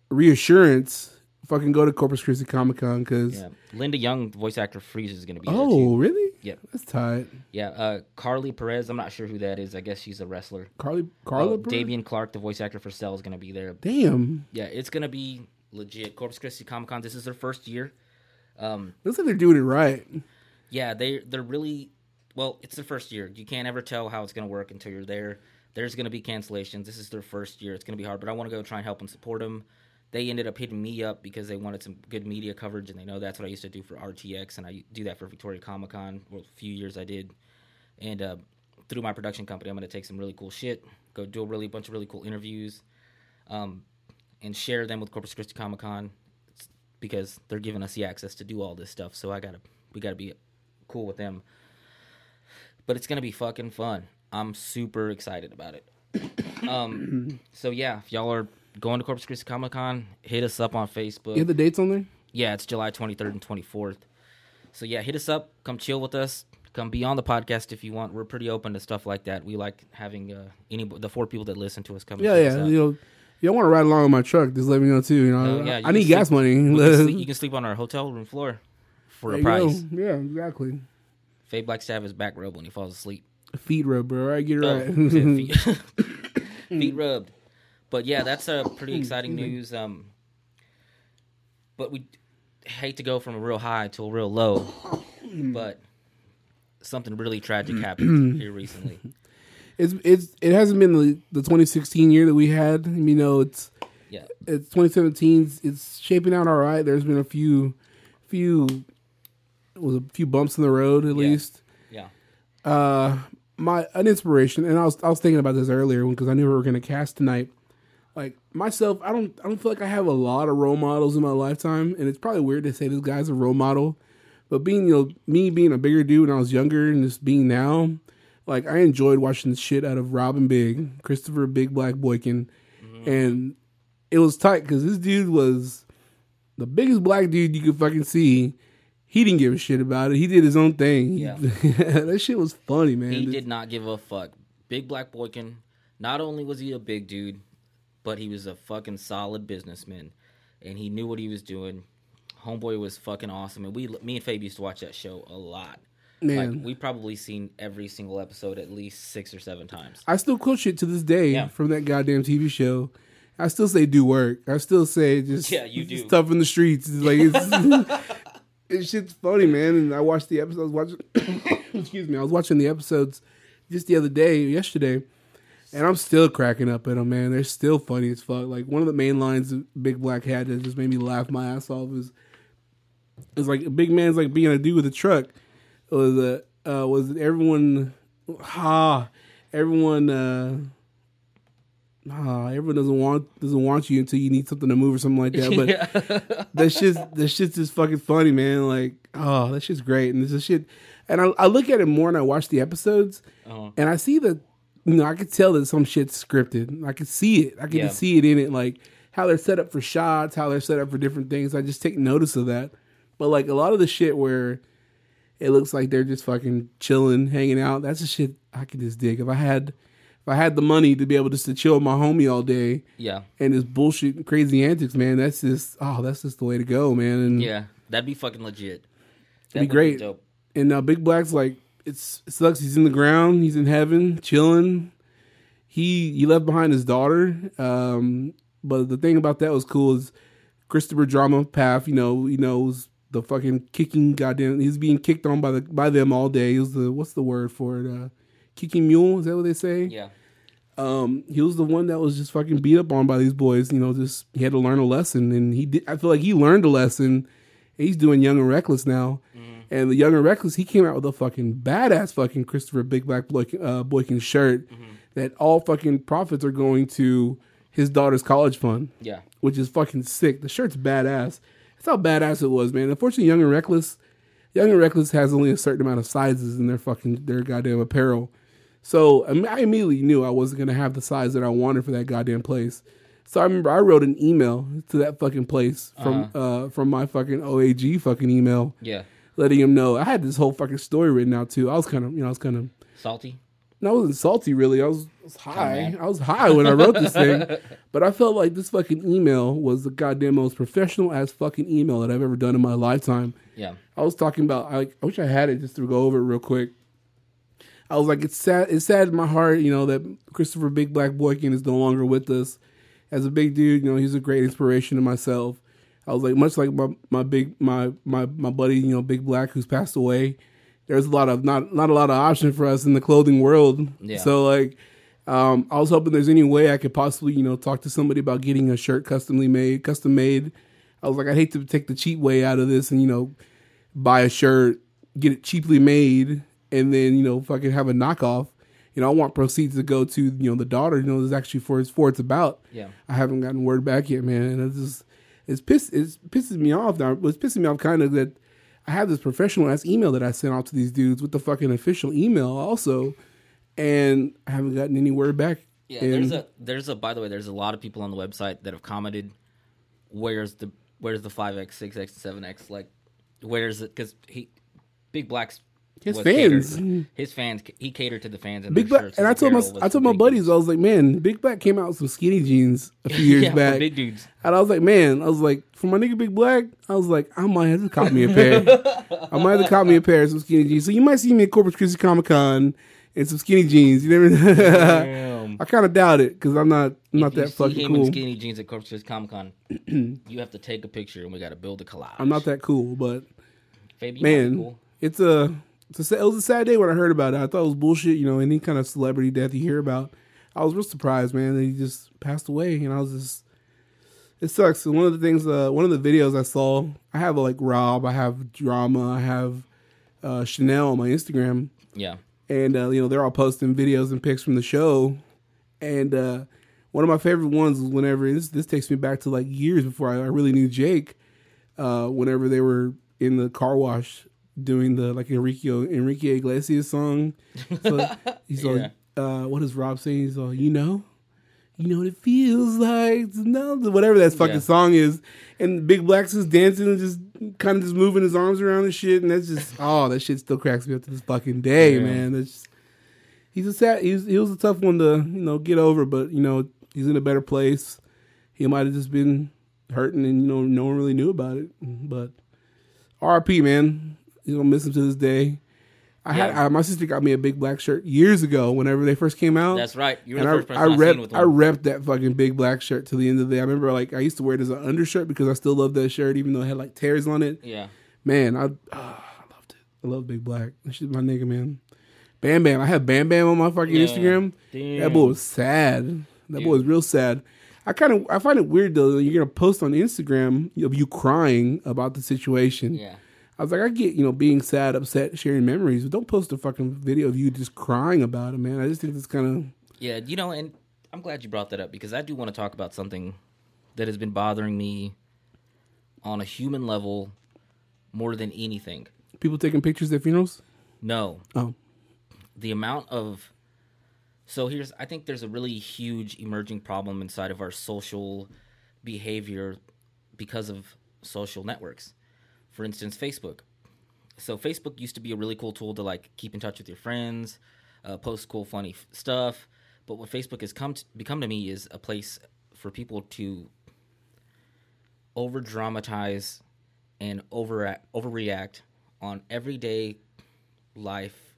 reassurance, fucking go to Corpus Christi Comic Con because Yeah, Linda Young, the voice actor Frieza, is gonna be there oh really? Yeah, That's tight. yeah. Uh, Carly Perez, I'm not sure who that is. I guess she's a wrestler. Carly Carla Oh? Dameon Clarke, the voice actor for Cell, is gonna be there. Damn, Yeah, it's gonna be legit. Corpus Christi Comic Con. This is their first year. Um, looks like they're doing it right. yeah, they they're really well. It's their first year. You can't ever tell how it's gonna work until you're there. There's gonna be cancellations. This is their first year. It's gonna be hard, but I want to go try and help and support them. they ended up hitting me up because they wanted some good media coverage, and they know that's what I used to do for RTX, and I do that for Victoria Comic Con. Well, a few years I did, and uh, through my production company, I'm going to take some really cool shit, go do a really bunch of really cool interviews, um, and share them with Corpus Christi Comic Con because they're giving us the access to do all this stuff. So I gotta, we gotta be cool with them. But it's gonna be fucking fun. I'm super excited about it. um, so yeah, if y'all are going to Corpus Christi Comic Con, hit us up on Facebook. You have the dates on there? Yeah, it's July 23rd and 24th. So yeah, hit us up. Come chill with us. Come be on the podcast if you want. We're pretty open to stuff like that. We like having uh, any the four people that listen to us come. Yeah, us yeah. You know, you want to ride along on my truck? Just let me know too. You know, Oh, yeah, you I need can gas money. Sleep- you can sleep on our hotel room floor for There a you go. price. Yeah, exactly. Fade Black his back rub when he falls asleep. Feet rub, bro. Right, get it Oh, right. feet, feet rubbed. But yeah, that's a pretty exciting news. Um, but we hate to go from a real high to a real low, but something really tragic happened here recently. It's it's it hasn't been the, the 2016 year that we had. You know, it's Yeah, it's 2017. It's shaping out all right. There's been a few few was a few bumps in the road at Yeah. least. yeah, uh my an inspiration and i was i was thinking about this earlier because i knew we were going to cast tonight like myself i don't i don't feel like i have a lot of role models in my lifetime and it's probably weird to say this guy's a role model but being you know me being a bigger dude when i was younger and just being now like i enjoyed watching the shit out of Rob & Big christopher big black boykin mm-hmm. and it was tight because this dude was the biggest black dude you could fucking see he didn't give a shit about it. He did his own thing. Yeah. that shit was funny, man. he did not give a fuck. Big Black Boykin. Not only was he a big dude, but he was a fucking solid businessman, and he knew what he was doing. Homeboy was fucking awesome, and we, me and Fabe used to watch that show a lot. Man, Like we probably seen every single episode at least six or seven times. I still quote shit to this day Yeah. from that goddamn TV show. I still say do work. I still say just Yeah, you do. stuff in the streets. It's like it's, it's shit's funny, man. And I watched the episodes. Watching, excuse me, I was watching the episodes just the other day, yesterday, and I'm still cracking up at them, man. They're still funny as fuck. Like one of the main lines Big Black had that just made me laugh my ass off is, is like a big man's like being a dude with a truck. Was a uh, was everyone ah everyone uh ah everyone doesn't want doesn't want you until you need something to move or something like that. But that shit's that shit's just fucking funny, man. Like oh that shit's great and this is shit. And I, I look at it more and I watch the episodes Uh-huh. and I see that you know I could tell that some shit's scripted. I could see it. I can Yeah. see it in it, like how they're set up for shots, how they're set up for different things. I just take notice of that. But like a lot of the shit where it looks like they're just fucking chilling, hanging out. That's the shit I could just dig. If I had, if I had the money to be able just to chill with my homie all day Yeah, and this bullshit, crazy antics, man, that's just oh, that's just the way to go, man. And yeah, that'd be fucking legit. It'd be great. dope. And now Big Black's like, it's it sucks. He's in the ground. He's in heaven, chilling. He he left behind his daughter. Um, but the thing about that was cool is Christopher Drama Pfaff. You know, he knows the fucking kicking. Goddamn, he's being kicked on by the by them all day. He was the what's the word for it? Uh, kicking mule. Is that what they say? Yeah, um, he was the one that was just fucking beat up on by these boys. You know, just he had to learn a lesson, and he did. I feel like he learned a lesson. He's doing Young and Reckless now, and the Young and Reckless, he came out with a fucking badass fucking Christopher Big Black Boykin, uh, Boykin shirt that all fucking profits are going to his daughter's college fund, yeah, which is fucking sick. The shirt's badass. That's how badass it was, man. Unfortunately, Young and Reckless, Young and Reckless has only a certain amount of sizes in their fucking their goddamn apparel. So I mean, I immediately knew I wasn't gonna have the size that I wanted for that goddamn place. So I remember I wrote an email to that fucking place from uh from my fucking OAG fucking email, yeah. letting him know I had this whole fucking story written out too. I was kind of you know I was kind of Salty. No, I wasn't salty really. I was, I was high. I was high when I wrote this thing. But I felt like this fucking email was the goddamn most professional ass fucking email that I've ever done in my lifetime. Yeah, I was talking about I, I wish I had it just to go over it real quick. I was like, it's sad it's sad in my heart, you know, that Christopher Big Black Boykin is no longer with us. As a big dude, you know, he's a great inspiration to myself. I was like, much like my, my big my my my buddy, you know, Big Black who's passed away. There's a lot of not not a lot of option for us in the clothing world. Yeah. So like Um, I was hoping there's any way I could possibly, you know, talk to somebody about getting a shirt customly made, custom made. I was like, I'd hate to take the cheap way out of this and, you know, buy a shirt, get it cheaply made, and then, you know, fucking have a knockoff. You know, I want proceeds to go to, you know, the daughter, you know, is actually for it's for it's about. Yeah. I haven't gotten word back yet, man. And it's just it's piss it's pisses me off now. It's pissing me off kind of that I have this professional ass email that I sent out to these dudes with the fucking official email also, and I haven't gotten any word back. Yeah, And- there's a there's a by the way, there's a lot of people on the website that have commented where's the where's the 5x, 6x, 7x like where's it cuz he Big Black's His fans. catered- his fans he catered to the fans and Big Black, and I told my I told my buddies. I was like, man, Big Black came out with some skinny jeans a few years yeah, back, big dudes. and I was like, man, I was like, for my nigga Big Black, I was like, I might have to cop me a pair. I might have to cop me a pair of some skinny jeans. So you might see me at Corpus Christi Comic Con in some skinny jeans. You never. Damn. I kind of doubt it because I'm not I'm not that fucking cool. skinny jeans at Corpus Christi Comic Con, you have to take a picture and we got to build a collage. I'm not that cool, but Fabi, you might be man, cool. it's a it's a sa- it was a sad day when I heard about it. I thought it was bullshit. You know, any kind of celebrity death you hear about. I was real surprised, man, that he just passed away, and I was just. It sucks. And one of the things, uh, one of the videos I saw, I have like Rob, I have drama, I have uh, Chanel on my Instagram, Yeah. and uh, you know they're all posting videos and pics from the show. And uh, one of my favorite ones was whenever this this takes me back to like years before I, I really knew Jake. Uh, whenever they were in the car wash doing the like Enrique Enrique Iglesias song, so he's like, uh, "What does Rob say?" He's like, "You know." You know what it feels like know whatever that fucking Yeah. song is, and Big Black's just dancing and just kind of just moving his arms around and shit, and that's just oh that shit still cracks me up to this fucking day, Yeah. man. That's just, he's a sad. He was a tough one to you know get over, but you know he's in a better place. He might have just been hurting, and you know no one really knew about it. But RP, Man, you gonna miss him to this day. I had I, my sister got me a big black shirt years ago. Whenever they first came out, That's right. You were and the I, first person I I, rep I repped that fucking big black shirt to the end of the day. I remember like I used to wear it as an undershirt because I still love that shirt, even though it had like tears on it. yeah. Man, I, ah, I loved it. I love Big Black. Shit's my nigga, man. Bam Bam. I have Bam Bam on my fucking Yeah. Instagram. Damn. That boy was sad. That Dude. boy was real sad. I kind of I find it weird though. that You're gonna post on Instagram of you crying about the situation. Yeah. I was like, I get you know being sad, upset, sharing memories, but don't post a fucking video of you just crying about it, man. I just think it's kind of. Yeah, you know, and I'm glad you brought that up because I do want to talk about something that has been bothering me on a human level more than anything. people taking pictures at funerals. No, Oh, the amount of so here's I think there's a really huge emerging problem inside of our social behavior because of social networks. For instance, Facebook. So Facebook used to be a really cool tool to like keep in touch with your friends, uh, post cool funny f- stuff. But what Facebook has come to, become to me is a place for people to over dramatize and over overreact on everyday life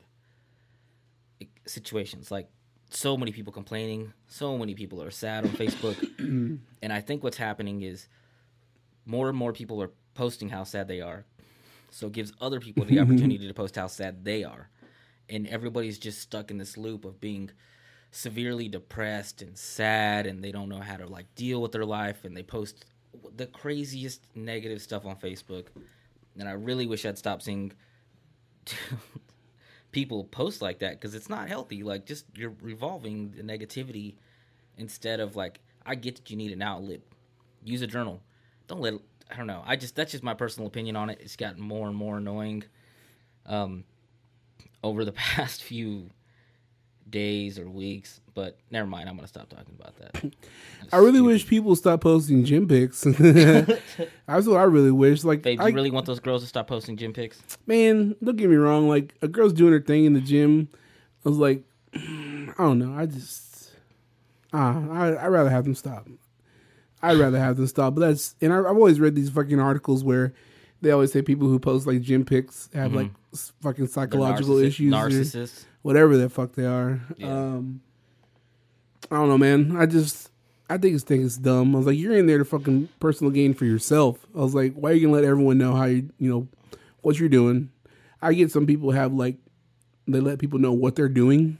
situations like so many people complaining so many people are sad on facebook and i think what's happening is more and more people are posting how sad they are so it gives other people the opportunity to post how sad they are and everybody's just stuck in this loop of being severely depressed and sad and they don't know how to like deal with their life and they post the craziest negative stuff on facebook and i really wish i'd stop seeing people post like that because it's not healthy. Like, just you're revolving the negativity instead of like, I get that you need an outlet. Use a journal. Don't let. I don't know. I just that's just my personal opinion on it. It's gotten more and more annoying, um, over the past few days or weeks. But never mind. I'm gonna stop talking about that. I really wish people stop posting gym pics. That's what I really wish. Like, Babe, I, you really want those girls to stop posting gym pics? man, don't get me wrong. Like, a girl's doing her thing in the gym. I was like, I don't know. I just, ah, I I'd rather have them stop. I'd rather have them stop. But that's, and I, I've always read these fucking articles where they always say people who post like gym pics have like fucking psychological narcissi- issues. Narcissists. whatever the fuck they are. Yeah. Um, I don't know, man. I just I think this thing is dumb. I was like, you're in there to fucking personal gain for yourself. I was like, why are you gonna let everyone know how you you know what you're doing? I get some people have like they let people know what they're doing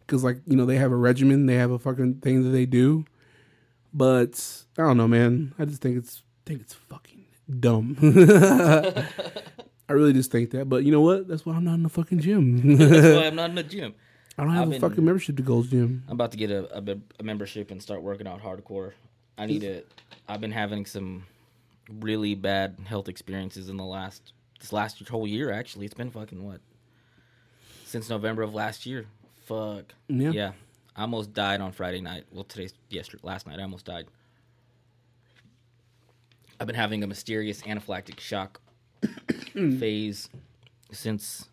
because like you know they have a regimen, they have a fucking thing that they do. But I don't know, man. I just think it's think it's fucking dumb. I really just think that. But you know what? That's why I'm not in the fucking gym. That's why I'm not in the gym. I don't have I've a been- fucking membership to Gold's Gym. I'm about to get a, a, a membership and start working out hardcore. I need to. I've been having some really bad health experiences in the last this last whole year. Actually, it's been fucking what since November of last year. Fuck Yeah. yeah. I almost died on Friday night. Well, today's yesterday, last night. I almost died. I've been having a mysterious anaphylactic shock phase since.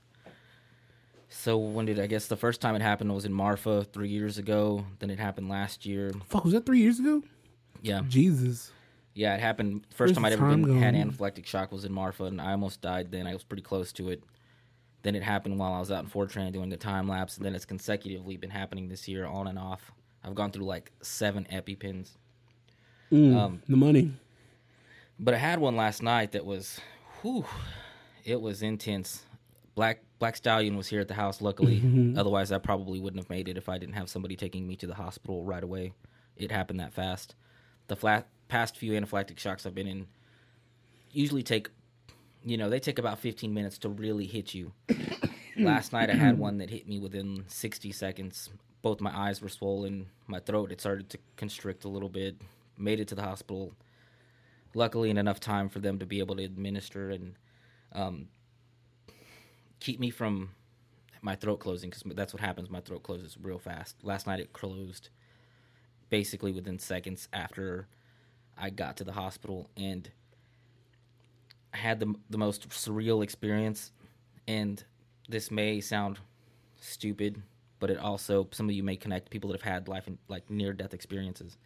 So when did I guess the first time it happened was in Marfa three years ago. Then it happened last year. Fuck, was that three years ago? Yeah, Jesus. yeah, it happened. First Where's time I'd ever been had anaphylactic shock was in Marfa, and I almost died. Then I was pretty close to it. Then it happened while I was out in Fortran doing a time lapse, and then it's consecutively been happening this year, on and off. I've gone through like seven EpiPens. Mm, Um, the money. But I had one last night that was, whew, it was intense. Black Black Stallion was here at the house, luckily. Otherwise, I probably wouldn't have made it if I didn't have somebody taking me to the hospital right away. It happened that fast. The flat, past few anaphylactic shocks I've been in usually take, you know, they take about 15 minutes to really hit you. last night I had one that hit me within 60 seconds. Both my eyes were swollen, my throat had started to constrict a little bit. Made it to the hospital luckily in enough time for them to be able to administer and um, keep me from my throat closing because that's what happens. My throat closes real fast. Last night it closed basically within seconds after I got to the hospital, and had the the most surreal experience. And this may sound stupid, but it also some of you may connect people that have had life and like near death experiences.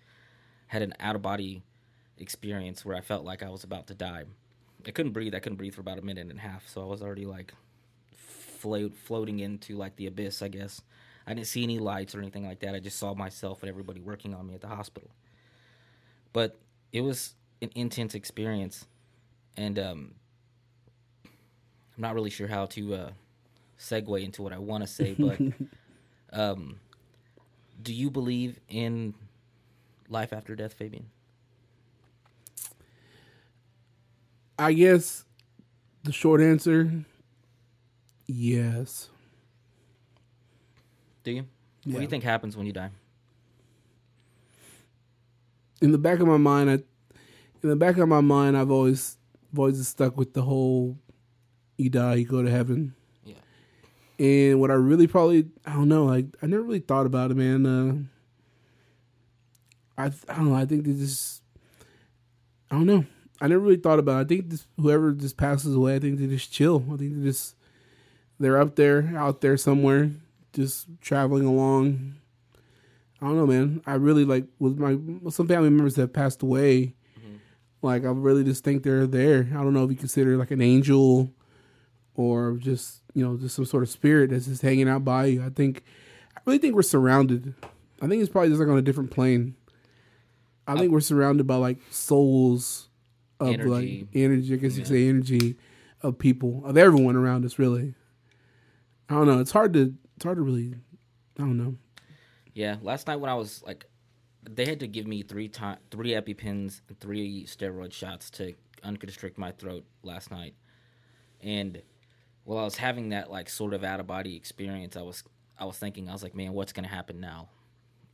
Had an out of body experience where I felt like I was about to die. I couldn't breathe. I couldn't breathe for about a minute and a half. So I was already like float, floating into like the abyss, I guess. I didn't see any lights or anything like that. I just saw myself and everybody working on me at the hospital. But it was an intense experience. And um, I'm not really sure how to uh, segue into what I want to say, but um, do you believe in life after death, Fabian? I guess the short answer, yes. Do you? What do you think happens when you die? In the back of my mind, I, in the back of my mind, I've always, Always just stuck with the whole, you die, you go to heaven. Yeah. And what I really probably, I don't know, like I never really thought about it, man. Uh, I, I don't know. I think they just, I don't know. I never really thought about. it. I think this, whoever just passes away, I think they just chill. I think they just, they're up there, out there somewhere, just traveling along. I don't know, man. I really like with my some family members that passed away. Like I really just think they're there. I don't know if you consider like an angel or just you know just some sort of spirit that's just hanging out by you. I think I really think we're surrounded. I think it's probably just like on a different plane. I think we're surrounded by like souls of Energy. like energy. I guess you could say energy of people of everyone around us. Really, I don't know. It's hard to it's hard to really. I don't know. Yeah. Last night when I was like, they had to give me three time, three EpiPens, and three steroid shots to unconstrict my throat last night, and while I was having that like sort of out of body experience, I was I was thinking I was like, man, what's gonna happen now?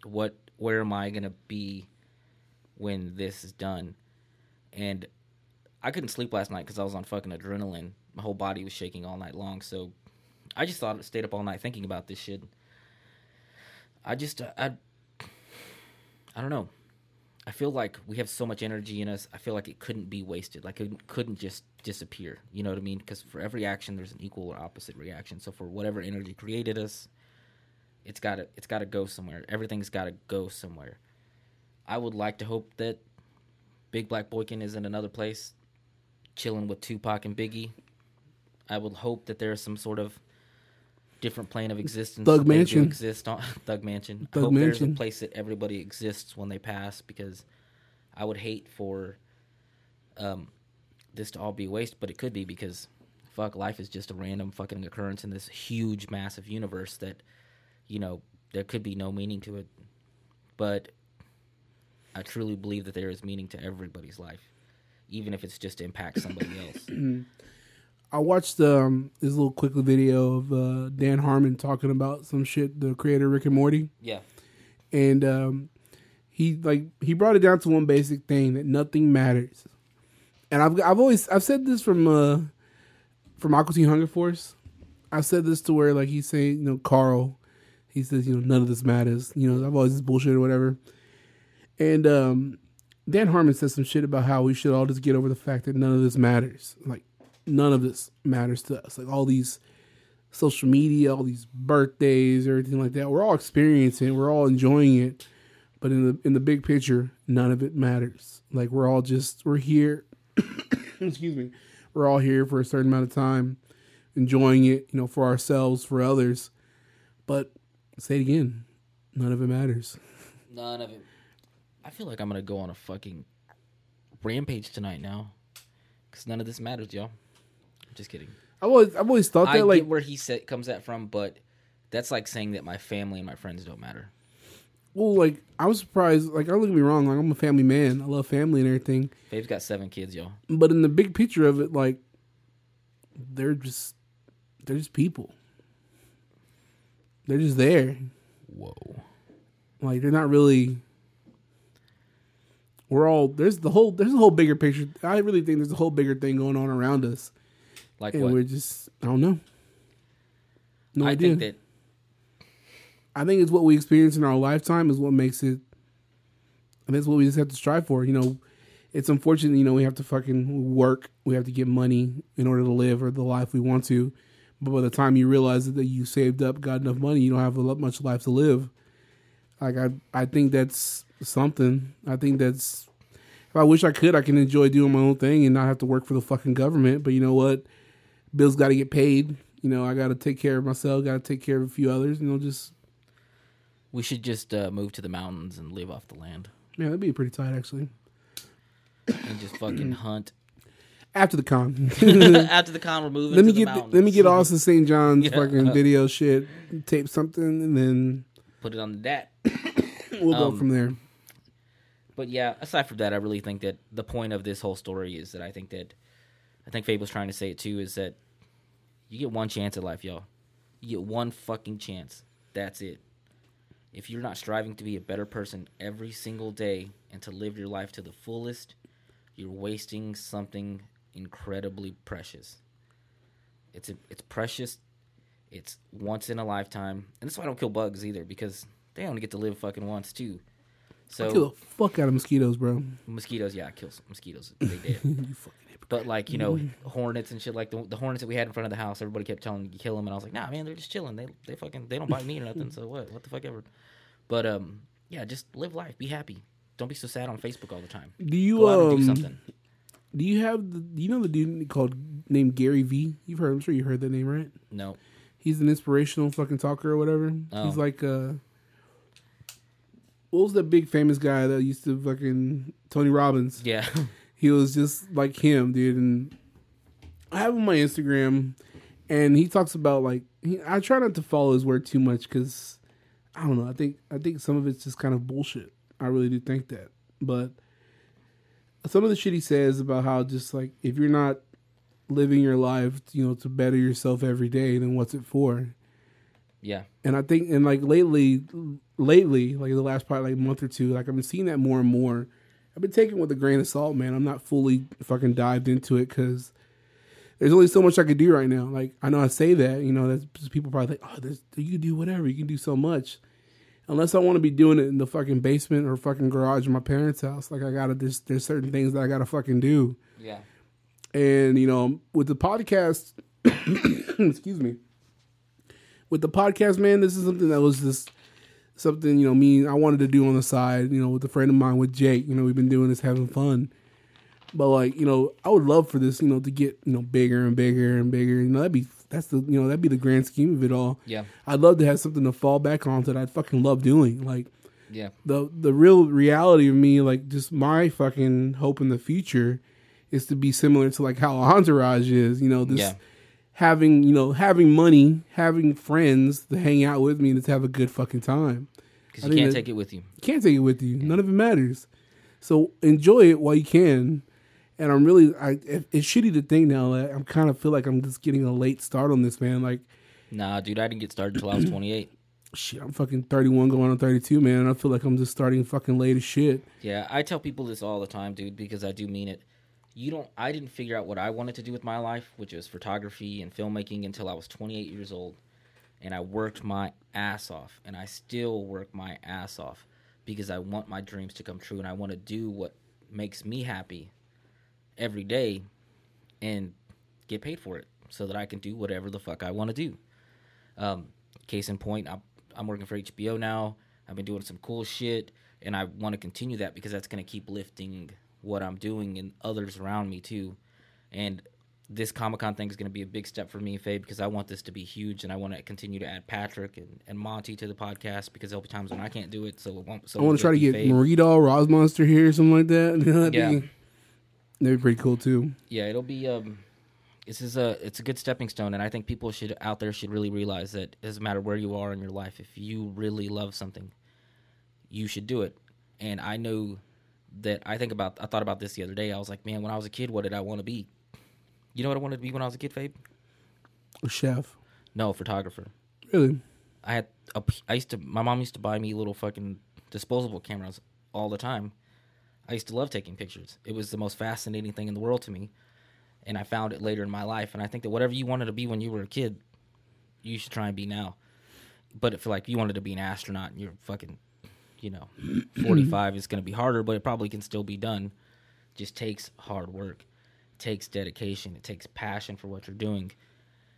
What where am I gonna be when this is done? And I couldn't sleep last night because I was on fucking adrenaline. My whole body was shaking all night long. So I just thought stayed up all night thinking about this shit. I just I I don't know. I feel like we have so much energy in us. I feel like it couldn't be wasted. Like it couldn't just disappear. You know what I mean? Because for every action, there's an equal or opposite reaction. So for whatever energy created us, it's got to it's got to go somewhere. Everything's got to go somewhere. I would like to hope that Big Black Boykin is in another place, chilling with Tupac and Biggie. I would hope that there is some sort of different plane of existence. Thug Mansion. exist on Thug Mansion. I Thug hope there's a place that everybody exists when they pass because I would hate for um, this to all be waste, but it could be because fuck, life is just a random fucking occurrence in this huge, massive universe that you know there could be no meaning to it. But I truly believe that there is meaning to everybody's life, even if it's just to impact somebody else. I watched um, this little quick video of uh, Dan Harmon talking about some shit. The creator Rick and Morty, Yeah. and um, he like he brought it down to one basic thing that nothing matters. And I've I've always I've said this from uh from Aqua Teen Hunger Force. I said this to where like he's saying you know Carl, he says you know none of this matters. You know I've always this bullshit or whatever. And um, Dan Harmon said some shit about how we should all just get over the fact that none of this matters. Like none of this matters to us. Like all these social media, all these birthdays, everything like that. We're all experiencing, it, we're all enjoying it, but in the in the big picture, none of it matters. Like we're all just we're here. excuse me. We're all here for a certain amount of time, enjoying it, you know, for ourselves, for others. But say it again, none of it matters. None of it. I feel like I'm gonna go on a fucking rampage tonight now, because none of this matters, y'all. Just kidding. I've always I've always thought I that like get where he said comes that from, but that's like saying that my family and my friends don't matter. well, like I was surprised. Like don't get me wrong, like I'm a family man. I love family and everything. Fabe's got seven kids, y'all. but in the big picture of it, like they're just they're just people. They're just there. Whoa. Like they're not really. We're all there's the whole there's a whole bigger picture. I really think there's a whole bigger thing going on around us, Like and what? we're just I don't know. No I idea. think that I think it's what we experience in our lifetime is what makes it. And that's what we just have to strive for. You know, it's unfortunate. You know, we have to fucking work. We have to get money in order to live or the life we want to. But by the time you realize that you saved up, got enough money, you don't have a lot much life to live. Like I, I think that's something. I think that's. If I wish I could, I can enjoy doing my own thing and not have to work for the fucking government. But you know what? Bills got to get paid. You know, I got to take care of myself. Got to take care of a few others. You know, just we should just uh, move to the mountains and live off the land Yeah, that'd be pretty tight actually. and just fucking hunt. After the con, After the con, we're moving. let me to the get let me get Austin St. John's Yeah. fucking video shit, tape something, and then Put it on the dat. we'll go Um, from there. But yeah, aside from that, I really think that the point of this whole story is that I think that I think Fabe's trying to say it too is that you get one chance at life, y'all. You get one fucking chance. That's it. If you're not striving to be a better person every single day and to live your life to the fullest, you're wasting something incredibly precious. It's a, it's precious. It's once in a lifetime, and that's why I don't kill bugs either because they only get to live fucking once too. So Kill the fuck out of mosquitoes, bro. Mosquitoes, yeah, I kill some mosquitoes. They did. You fucking. But like you know, hornets and shit. Like the, the hornets that we had in front of the house, everybody kept telling me to kill them, and I was like, Nah, man, they're just chilling. They they fucking they don't bite me or nothing. So what? What the fuck ever. But um, yeah, just live life. Be happy. Don't be so sad on Facebook all the time. Do you Go out and um do something. do you have the do you know the dude called named Gary V? You've heard I'm sure you heard that name, right? No. He's an inspirational fucking talker or whatever. Oh. He's like uh what was that big famous guy that used to fucking Tony Robbins? Yeah. He was just like him, dude. And I have him on my Instagram, and he talks about like he, I try not to follow his word too much because I don't know. I think I think some of it's just kind of bullshit. I really do think that, but some of the shit he says about how just like if you're not living your life, you know, to better yourself every day, then what's it for? yeah. And I think, and like lately, lately, like the last probably like month or two, like I've been seeing that more and more. I've been taking it with a grain of salt, man. I'm not fully fucking dived into it because there's only so much I could do right now. Like I know I say that, you know, that's people probably like, oh, there's, you can do whatever, you can do so much. Unless I want to be doing it in the fucking basement or fucking garage of my parents' house, like I gotta, there's there's certain things that I gotta fucking do. Yeah. And you know, with the podcast, excuse me, with the podcast, man, this is something that was just something you know me I wanted to do on the side. You know, with a friend of mine, with Jake. You know, we've been doing this, having fun. But like, you know, I would love for this, you know, to get you know bigger and bigger and bigger. You know, that'd be that's the you know that'd be the grand scheme of it all. Yeah. I'd love to have something to fall back on that I'd fucking love doing. Like Yeah. the the real reality of me, like just my fucking hope in the future, is to be similar to like how Entourage is. You know, this Yeah. Having you know having money, having friends to hang out with me and to have a good fucking time. Because you can't that- take it with you. You can't take it with you. None of it matters. So enjoy it while you can. And I'm really, I it, it's shitty to think now that I'm kind of feel like I'm just getting a late start on this, man. Like, Nah, dude, I didn't get started until I was 28. shit, I'm fucking 31 going on 32, man. I feel like I'm just starting fucking late as shit. Yeah, I tell people this all the time, dude, because I do mean it. You don't. I didn't figure out what I wanted to do with my life, which was photography and filmmaking, until I was 28 years old, and I worked my ass off, and I still work my ass off because I want my dreams to come true, and I want to do what makes me happy every day, and get paid for it, so that I can do whatever the fuck I want to do. Um, case in point, I'm, I'm working for HBO now. I've been doing some cool shit, and I want to continue that because that's going to keep lifting what I'm doing and others around me too. And this Comic Con thing is going to be a big step for me, Faye, because I want this to be huge, and I want to continue to add Patrick and, and Monty to the podcast because there'll be times when I can't do it. So it won't. So I want to try to get be Faye. Marito, Rosmonster here, or something like that. that'd, Yeah. be, that'd be pretty cool too. yeah, it'll be um this is a it's a good stepping stone and I think people should out there should really realize that it doesn't matter where you are in your life, if you really love something, you should do it. And I know that I think about I thought about this the other day. I was like, man, when I was a kid, what did I want to be? You know what I wanted to be when I was a kid, Fabe? A chef. No, photographer. Really? I had a, I used to my mom used to buy me little fucking disposable cameras all the time. I used to love taking pictures. It was the most fascinating thing in the world to me. And I found it later in my life and I think that whatever you wanted to be when you were a kid, you should try and be now. But if like you wanted to be an astronaut and you're fucking you know, 45 is going to be harder, but it probably can still be done. Just takes hard work. takes dedication. It takes passion for what you're doing.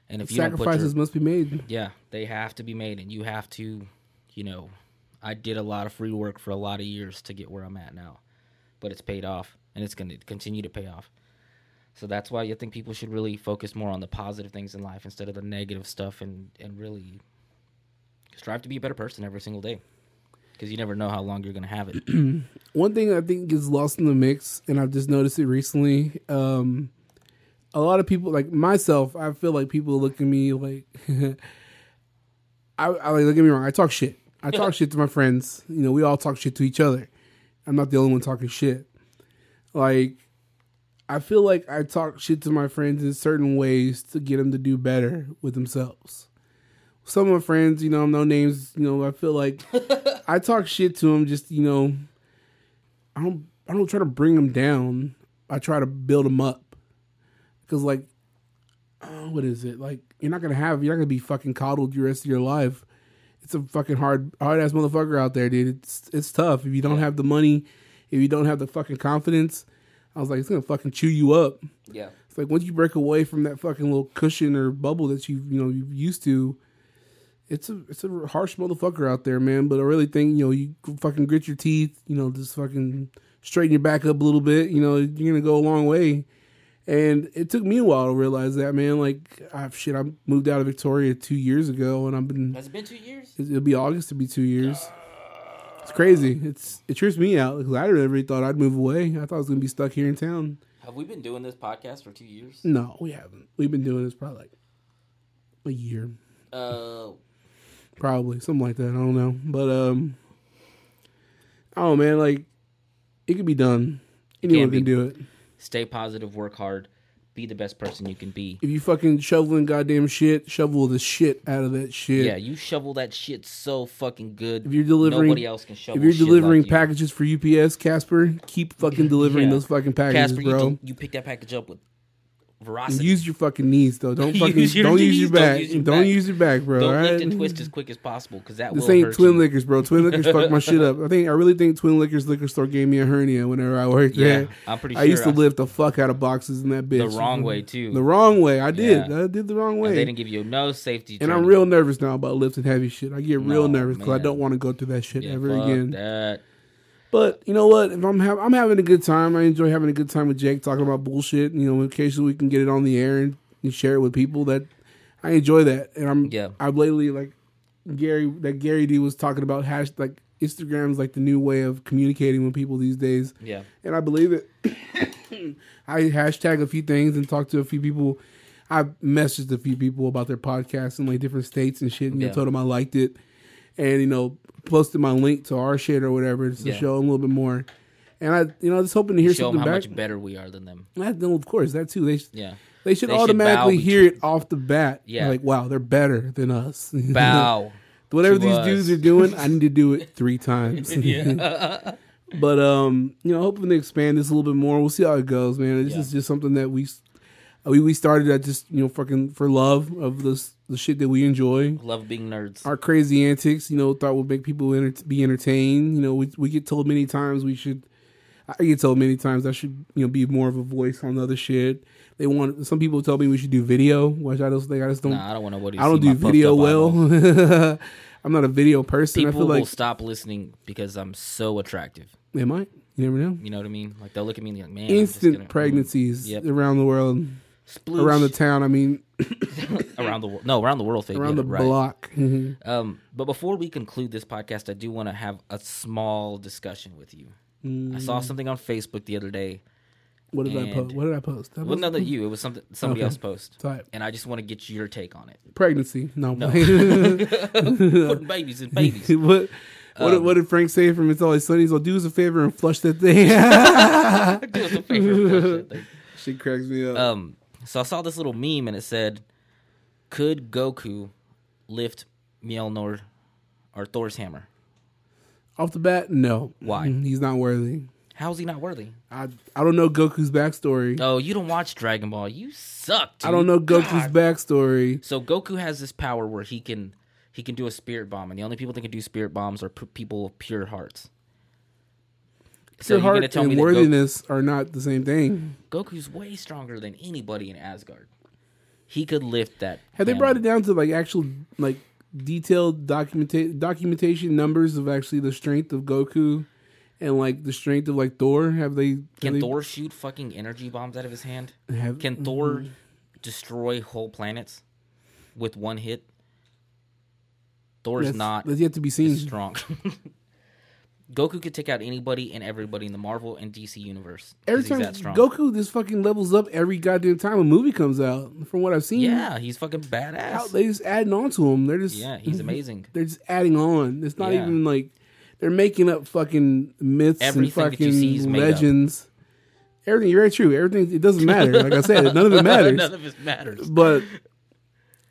And if you put your, Sacrifices must be made. yeah, they have to be made, and you have to, you know, I did a lot of free work for a lot of years to get where I'm at now, but it's paid off, and it's going to continue to pay off. So that's why I think people should really focus more on the positive things in life instead of the negative stuff, and and really strive to be a better person every single day, because you never know how long you're going to have it. One thing I think gets lost in the mix, and I've just noticed it recently. Um, a lot of people, like myself, I feel like people look at me like, I, I like. Don't get me wrong. I talk shit. I talk shit to my friends. You know, we all talk shit to each other. I'm not the only one talking shit. Like, I feel like I talk shit to my friends in certain ways to get them to do better with themselves. Some of my friends, you know, no names, you know, I feel like I talk shit to them just, you know, I don't I don't try to bring them down. I try to build them up. Cuz like uh, what is it? Like you're not going to have you're not going to be fucking coddled the rest of your life. It's a fucking hard hard ass motherfucker out there, dude. It's it's tough if you don't have the money, if you don't have the fucking confidence. I was like it's going to fucking chew you up. Yeah, It's like once you break away from that fucking little cushion or bubble that you you know you used to, it's a it's a harsh motherfucker out there, man. But I really think you know you fucking grit your teeth, you know, just fucking straighten your back up a little bit. You know, you're gonna go a long way. And it took me a while to realize that, man. Like, I, shit, I moved out of Victoria two years ago, and I've been has it been two years? it'll be August to be two years. It's crazy. It's it trips me out because I never thought I'd move away. I thought I was gonna be stuck here in town. Have we been doing this podcast for two years? No, we haven't. We've been doing this probably like a year, Uh, probably something like that. I don't know, but um, oh man, like it could be done. Anyone be. can do it. stay positive, work hard, be the best person you can be. If you fucking shoveling goddamn shit, shovel the shit out of that shit. Yeah, you shovel that shit so fucking good. If you're delivering, nobody else can shovel. if you're delivering like you. packages for UPS, Casper, keep fucking delivering Yeah. those fucking packages, Casper, bro. del- you pick that package up with veracity. Use your fucking knees though. Don't Use fucking your don't use knees, your don't back. use your Don't back. use your back, bro. Don't all lift and twist as quick as possible because that This will ain't Twin you. Liquors, bro. Twin Liquors fucked my shit up. I think I really think Twin Liquors liquor store gave me a hernia whenever I worked Yeah, there. I'm pretty I used to I- lift the fuck out of boxes in that bitch. The wrong way too. The wrong way. I did. Yeah. I did the wrong And way. they didn't give you no safety. and I'm real nervous now about lifting heavy shit. I get real No, nervous because I don't want to go through that shit Yeah, ever again. That. But you know what? If I'm ha- I'm having a good time. I enjoy having a good time with Jake talking about bullshit. You know, occasionally we can get it on the air and, and share it with people. That I enjoy that. And I'm Yeah. I've lately like Gary that Gary V was talking about hash like Instagram's like the new way of communicating with people these days. Yeah. And I believe it. I hashtag a few things and talk to a few people. I messaged a few people about their podcasts in like different states and shit, and Yeah. told them I liked it, and you know, posted my link to our shit or whatever just to Yeah. show them a little bit more. And I, you know, just hoping to hear Show them something how back. much better we are than them. I, of course, that too. They sh- Yeah. they should They should automatically bow hear it off the bat. Yeah. like wow, they're better than us. Bow. Whatever to these us. dudes are doing, I need to do it three times. but um, you know, hoping to expand this a little bit more. We'll see how it goes, man. This Yeah. is just something that we we we started at just you know fucking for love of this the shit that we enjoy. Love being nerds. Our crazy antics, you know, thought would make people enter- be entertained. You know, we we get told many times we should. I get told many times I should, you know, be more of a voice on the other shit. They want some people tell me we should do video, which I just think I just don't. Nah, I don't want nobody. I don't do video well. I'm not a video person. I People feel like will stop listening because I'm so attractive. they might. You never know. You know what I mean? Like they'll look at me and be like, "Man, Instant gonna- mm, pregnancies Yep. around the world, Sploosh. around the town. I mean, around the world. No, around the world. Faith, around the right. block. Mhm. Um, but before we conclude this podcast, I do want to have a small discussion with you. I saw Mm. something on Facebook the other day. What did I post? What did I post? I Well, not that you. It was something somebody Okay. else post, Type. and I just want to get your take on it. Pregnancy. No. No. Putting babies in babies. what? What, did- Um, what did Frank say from It's Always Sunny? He's like, do us a favor and flush that thing. Do us a favor. flush that thing. Shit cracks me up. Um, so I saw this little meme and it said, "Could Goku lift Mjolnir or Thor's hammer? Off the bat, no. Why? Mm-hmm. He's not worthy. How is he not worthy? I I don't know Goku's backstory. Oh, you don't watch Dragon Ball. You suck. Dude. I don't know Goku's God. backstory. So Goku has this power where he can he can do a spirit bomb, and the only people that can do spirit bombs are p- people of pure hearts. So heart tell and worthiness are not the same thing. Goku's way stronger than anybody in Asgard. He could lift that. Have they brought it down to like actual like detailed documenta- documentation numbers of actually the strength of Goku and like the strength of like Thor? Have they? have Can they- Thor shoot fucking energy bombs out of his hand? Have, Can mm-hmm. Thor destroy whole planets with one hit? Thor's that's, not That's yet to be seen. strong. Goku could take out anybody and everybody in the Marvel and DC universe. Every he's time that strong. Goku just fucking levels up every goddamn time a movie comes out. From what I've seen, yeah, he's fucking how- badass. they just adding on to him. They're just Yeah, he's amazing. They're just adding on. It's not Yeah. even like they're making up fucking myths Everything and that you see is fucking made up. legends. Everything, you're very true. Everything, it doesn't matter. Like I said, none of it matters. None of it matters. but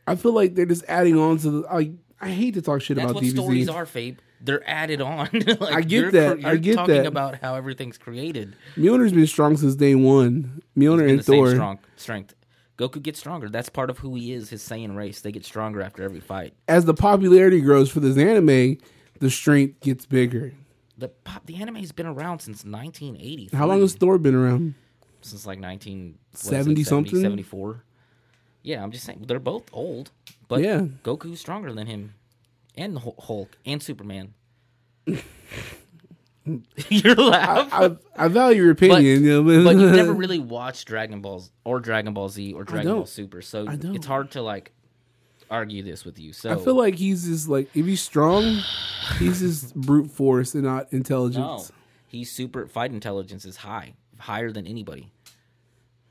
I feel like they're just adding on to the. I I hate to talk shit That's about what DBZ. stories are, Fabe. They're added on. like, I get that. I get talking that. about how everything's created. Mjolnir's been strong since day one. Mjolnir and the same Thor. strong strength. Goku gets stronger. That's part of who he is. His Saiyan race. They get stronger after every fight. As the popularity grows for this anime, the strength gets bigger. The pop, the anime's been around since 1980. How long has Thor been around? since like 19 what is it, 70 something? 74. Yeah, I'm just saying they're both old, but Yeah. Goku's stronger than him, and the Hulk and Superman. You're laughing. I, I value your opinion, you know, but you've never really watched Dragon Balls or Dragon Ball Z or Dragon Ball. Super, so it's hard to like argue this with you. So I feel like he's just like if he's strong, he's just brute force and not no, intelligence. he's super fight intelligence is high, higher than anybody.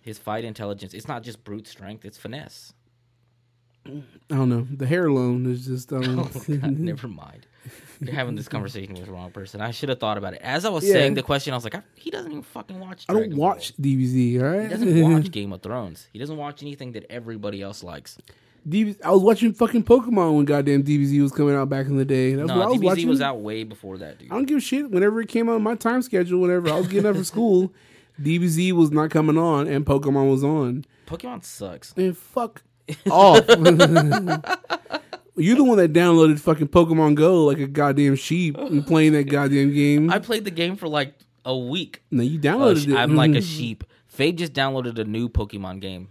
His fight intelligence, it's not just brute strength, it's finesse. I don't know. The hair alone is just um, Oh, God, never mind. You're having this conversation with the wrong person. I should have thought about it. As I was Yeah. saying the question, I was like, I, he doesn't even fucking watch. I don't Dragon Ball. watch DBZ. All right, He doesn't watch Game of Thrones. He doesn't watch anything that everybody else likes. DBZ, I was watching fucking Pokemon when goddamn DBZ was coming out back in the day. That's No, what I was DBZ watching. was out way before that, dude. I don't give a shit. Whenever it came out on my time schedule, whenever I was getting up for school, DBZ was not coming on and Pokemon was on. Pokemon sucks. Man, fuck off. You're the one that downloaded fucking Pokemon Go like a goddamn sheep and playing that goddamn game. I played the game for like a week. no, you downloaded sh- it. I'm like a sheep. Fabe just downloaded a new Pokemon game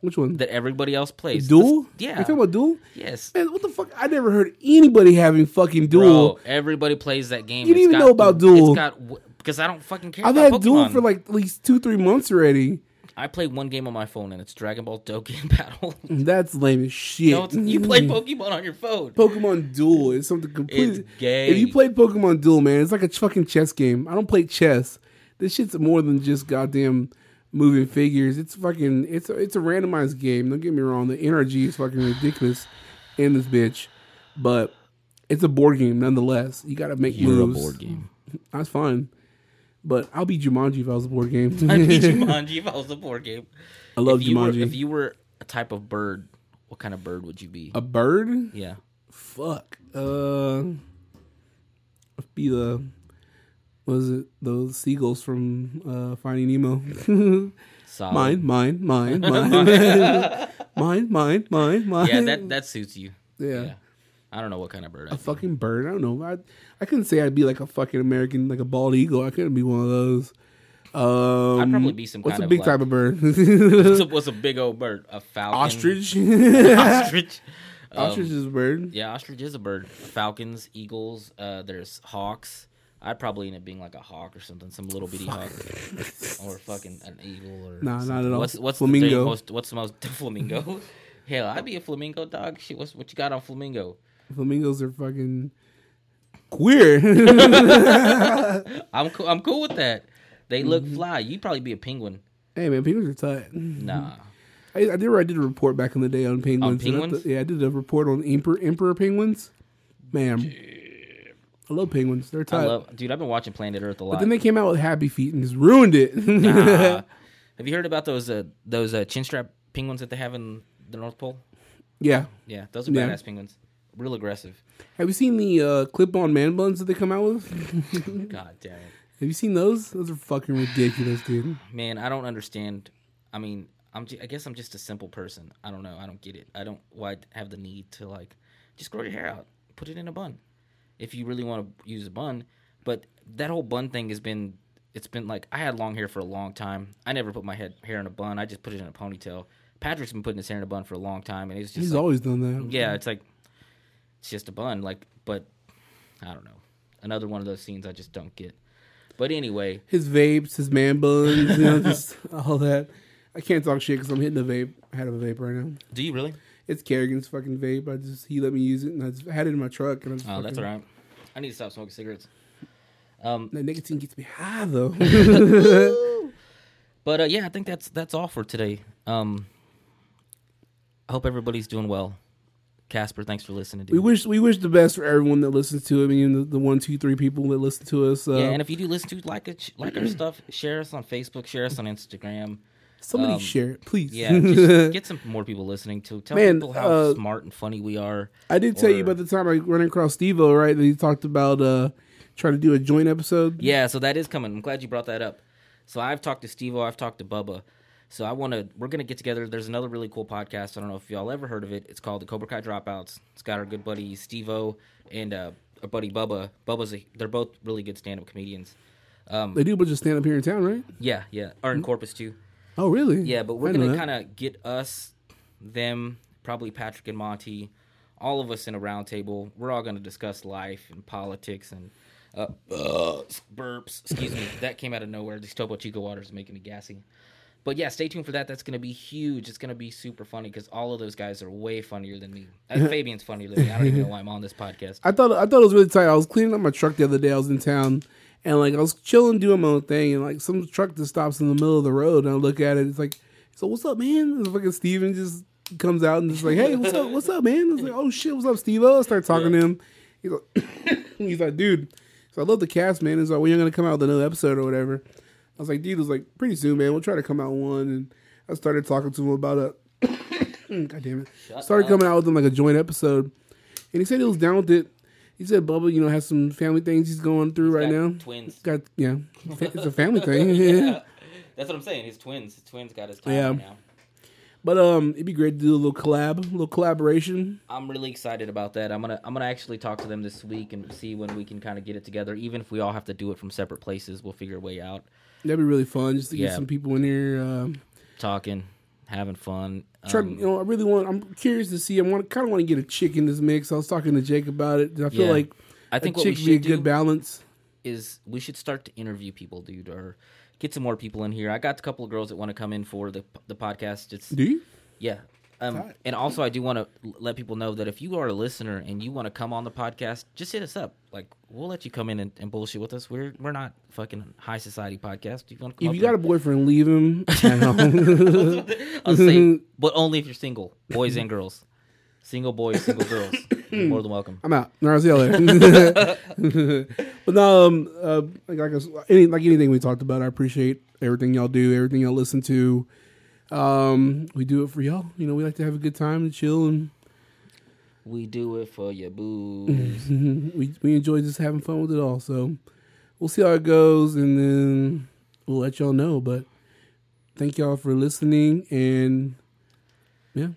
Which one? that everybody else plays. Duel? This- yeah. You talking about Duel? yes. Man, what the fuck? I never heard anybody having fucking Duel. Bro, everybody plays that game. You didn't It's even got know about the- Duel. It's got because I don't fucking care I've about had Duel for like at least two, three months already. I play one game on my phone and it's Dragon Ball Dokkan Battle. That's lame as shit. no, it's, you play Pokemon on your phone. Pokemon Duel is something completely. It's gay. If you play Pokemon Duel, man, it's like a fucking chess game. I don't play chess. This shit's more than just goddamn moving figures. It's fucking it's a, it's a randomized game. Don't get me wrong. The NRG is fucking ridiculous in this bitch, but it's a board game nonetheless. You got to make You're moves. a board game. That's fine. But I'll be Jumanji if I was a board game. I'd be Jumanji if I was a board game. I love if you Jumanji. Were, if you were a type of bird, what kind of bird would you be? a bird? yeah. Fuck. Uh, I'd be the was it those seagulls from uh, Finding Nemo? Mine, mine, mine, mine, mine, mine, mine, mine. Yeah, that that suits you. yeah. I don't know what kind of bird. A I'd be. fucking bird. I don't know. I I couldn't say I'd be like a fucking American, like a bald eagle. I couldn't be one of those. Um, I'd probably be some What's kind a of big like- type of bird? What's a, what's a big old bird? A falcon. Ostrich. Ostrich. Um, Ostrich is a bird. Yeah, ostrich is a bird. Falcons, eagles. Uh, there's hawks. I'd probably end up being like a hawk or something, some little bitty hawk, or fucking an eagle or Nah, not something. at all. What's what's Flamingo. The most, what's the most flamingo? Hell, I'd be a flamingo dog. Shit, what's what you got on flamingo? Flamingos are fucking queer. I'm cool. I'm cool with that. They look Mm-hmm. fly. You'd probably be a penguin. hey man, penguins are tight. Nah. I, I did. I did a report back in the day on penguins. and I th- yeah, I did a report on emperor emperor penguins. Man, I love penguins. They're I tight. love, dude. I've been watching Planet Earth a lot. but then they came out with Happy Feet and just ruined it. Nah. Have you heard about those uh, those uh, chin strap penguins that they have in the North Pole? yeah. Yeah, those are Yeah. badass penguins. Real aggressive. Have you seen the uh, clip-on man buns that they come out with? God damn it. Have you seen those? Those are fucking ridiculous, dude. Man, I don't understand. I mean, I'm. ju- I guess I'm just a simple person. I don't know. I don't get it. I don't. Why have the need to like just grow your hair out, put it in a bun, if you really want to use a bun. But that whole bun thing has been. It's been like I had long hair for a long time. I never put my head hair in a bun. I just put it in a ponytail. Patrick's been putting his hair in a bun for a long time, and it's just He's like, always done that. yeah, it's like it's just a bun. Like, but I don't know. Another one of those scenes I just don't get. But anyway, His vapes, his man buns, you know, just all that. I can't talk shit because I'm hitting a vape. I had a vape right now. do you really? It's Kerrigan's fucking vape. I just he let me use it, and I just had it in my truck. And I just Oh, that's fucking- all right. I need to stop smoking cigarettes. Um, That nicotine gets me high though. but uh, yeah, I think that's that's all for today. Um, I hope everybody's doing well. Casper, thanks for listening. Dude. we wish we wish the best for everyone that listens to it. I mean, the, the one, two, three people that listen to us. Uh, yeah, and if you do listen to like it, like our stuff, share us on Facebook, share us on Instagram. somebody um, share it, please. Yeah, just get some more people listening to. Tell Man, people how uh, smart and funny we are. I did tell you about the time I ran across Steve-O, right? That he talked about uh, trying to do a joint episode. Yeah, so that is coming. I'm glad you brought that up. So I've talked to Steve I've talked to Bubba. So I want to. We're gonna get together. There's another really cool podcast. I don't know if y'all ever heard of it. It's called the Cobra Kai Dropouts. It's got our good buddy Steve and uh, our buddy Bubba. Bubba's. A, they're both really good stand-up comedians. Um, They do a bunch of stand up here in town, right? yeah, yeah. Or in Corpus too. Oh, really? Yeah, but we're gonna kind of get us, them, probably Patrick and Monty, all of us in a round table. We're all gonna discuss life and politics and uh, uh, burps. Excuse me, that came out of nowhere. These Topo Chico waters are making me gassy. But yeah, stay tuned for that. That's gonna be huge. It's gonna be super funny because all of those guys are way funnier than me. Uh, Fabian's funnier than me. I don't even know why I'm on this podcast. I thought I thought it was really tight. I was cleaning up my truck the other day. I was in town, and like I was chilling, doing my own thing, and like some truck just stops in the middle of the road, and I look at it. It's like, so what's up, man? And fucking Steven just comes out and just like, hey, what's up? What's up, man? It's like, oh shit, what's up, Steve? I start talking to him. He's like, he's like, dude. So I love the cast, man. He's like, when you're gonna come out with another episode or whatever. I was like, dude, it was like pretty soon, man. We'll try to come out one, and I started talking to him about a. God damn it! Shut started up. coming out with him like a joint episode, and he said he was down with it. He said Bubba, you know, has some family things he's going through right got now. twins. Got yeah, it's a family thing. Yeah, that's what I'm saying. His twins. His twins got his time Yeah. right now. But um, it'd be great to do a little collab, a little collaboration. I'm really excited about that. I'm gonna I'm gonna actually talk to them this week and see when we can kind of get it together. Even if we all have to do it from separate places, we'll figure a way out. That'd be really fun just to get some people in here. Um, Talking, having fun. try, Um, you know, I really want. I'm curious to see. I want, kind of want to get a chick in this mix. I was talking to Jake about it. I feel Yeah. like I think a chick would be a good balance. is we should start to interview people, dude, or get some more people in here. I got a couple of girls that want to come in for the the podcast. It's Do you? yeah, Um, and also, I do want to let people know that if you are a listener and you want to come on the podcast, just hit us up. Like, we'll let you come in and, and bullshit with us. We're we're not fucking high society podcast. You want to come If you got a boyfriend, leave him. I'll say, but only if you're single, boys and girls, single boys, single girls. You're more than welcome. I'm out. All right, see y'all later. but no, um, uh, like, like, any, like anything we talked about, I appreciate everything y'all do, everything y'all listen to. Um, we do it for y'all. You know, we like to have a good time and chill, and We do it for your boo. we we enjoy just having fun with it all. So we'll see how it goes, and then we'll let y'all know. But thank y'all for listening, and yeah,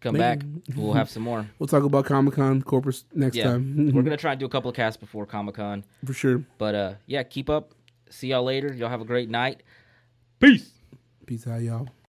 Come Maybe. back. We'll have some more. we'll talk about Comic Con Corpus next Yeah, time we're gonna try and do a couple of casts before Comic Con. for sure. But uh, yeah, keep up. See y'all later. Y'all have a great night. Peace. Peace out, y'all.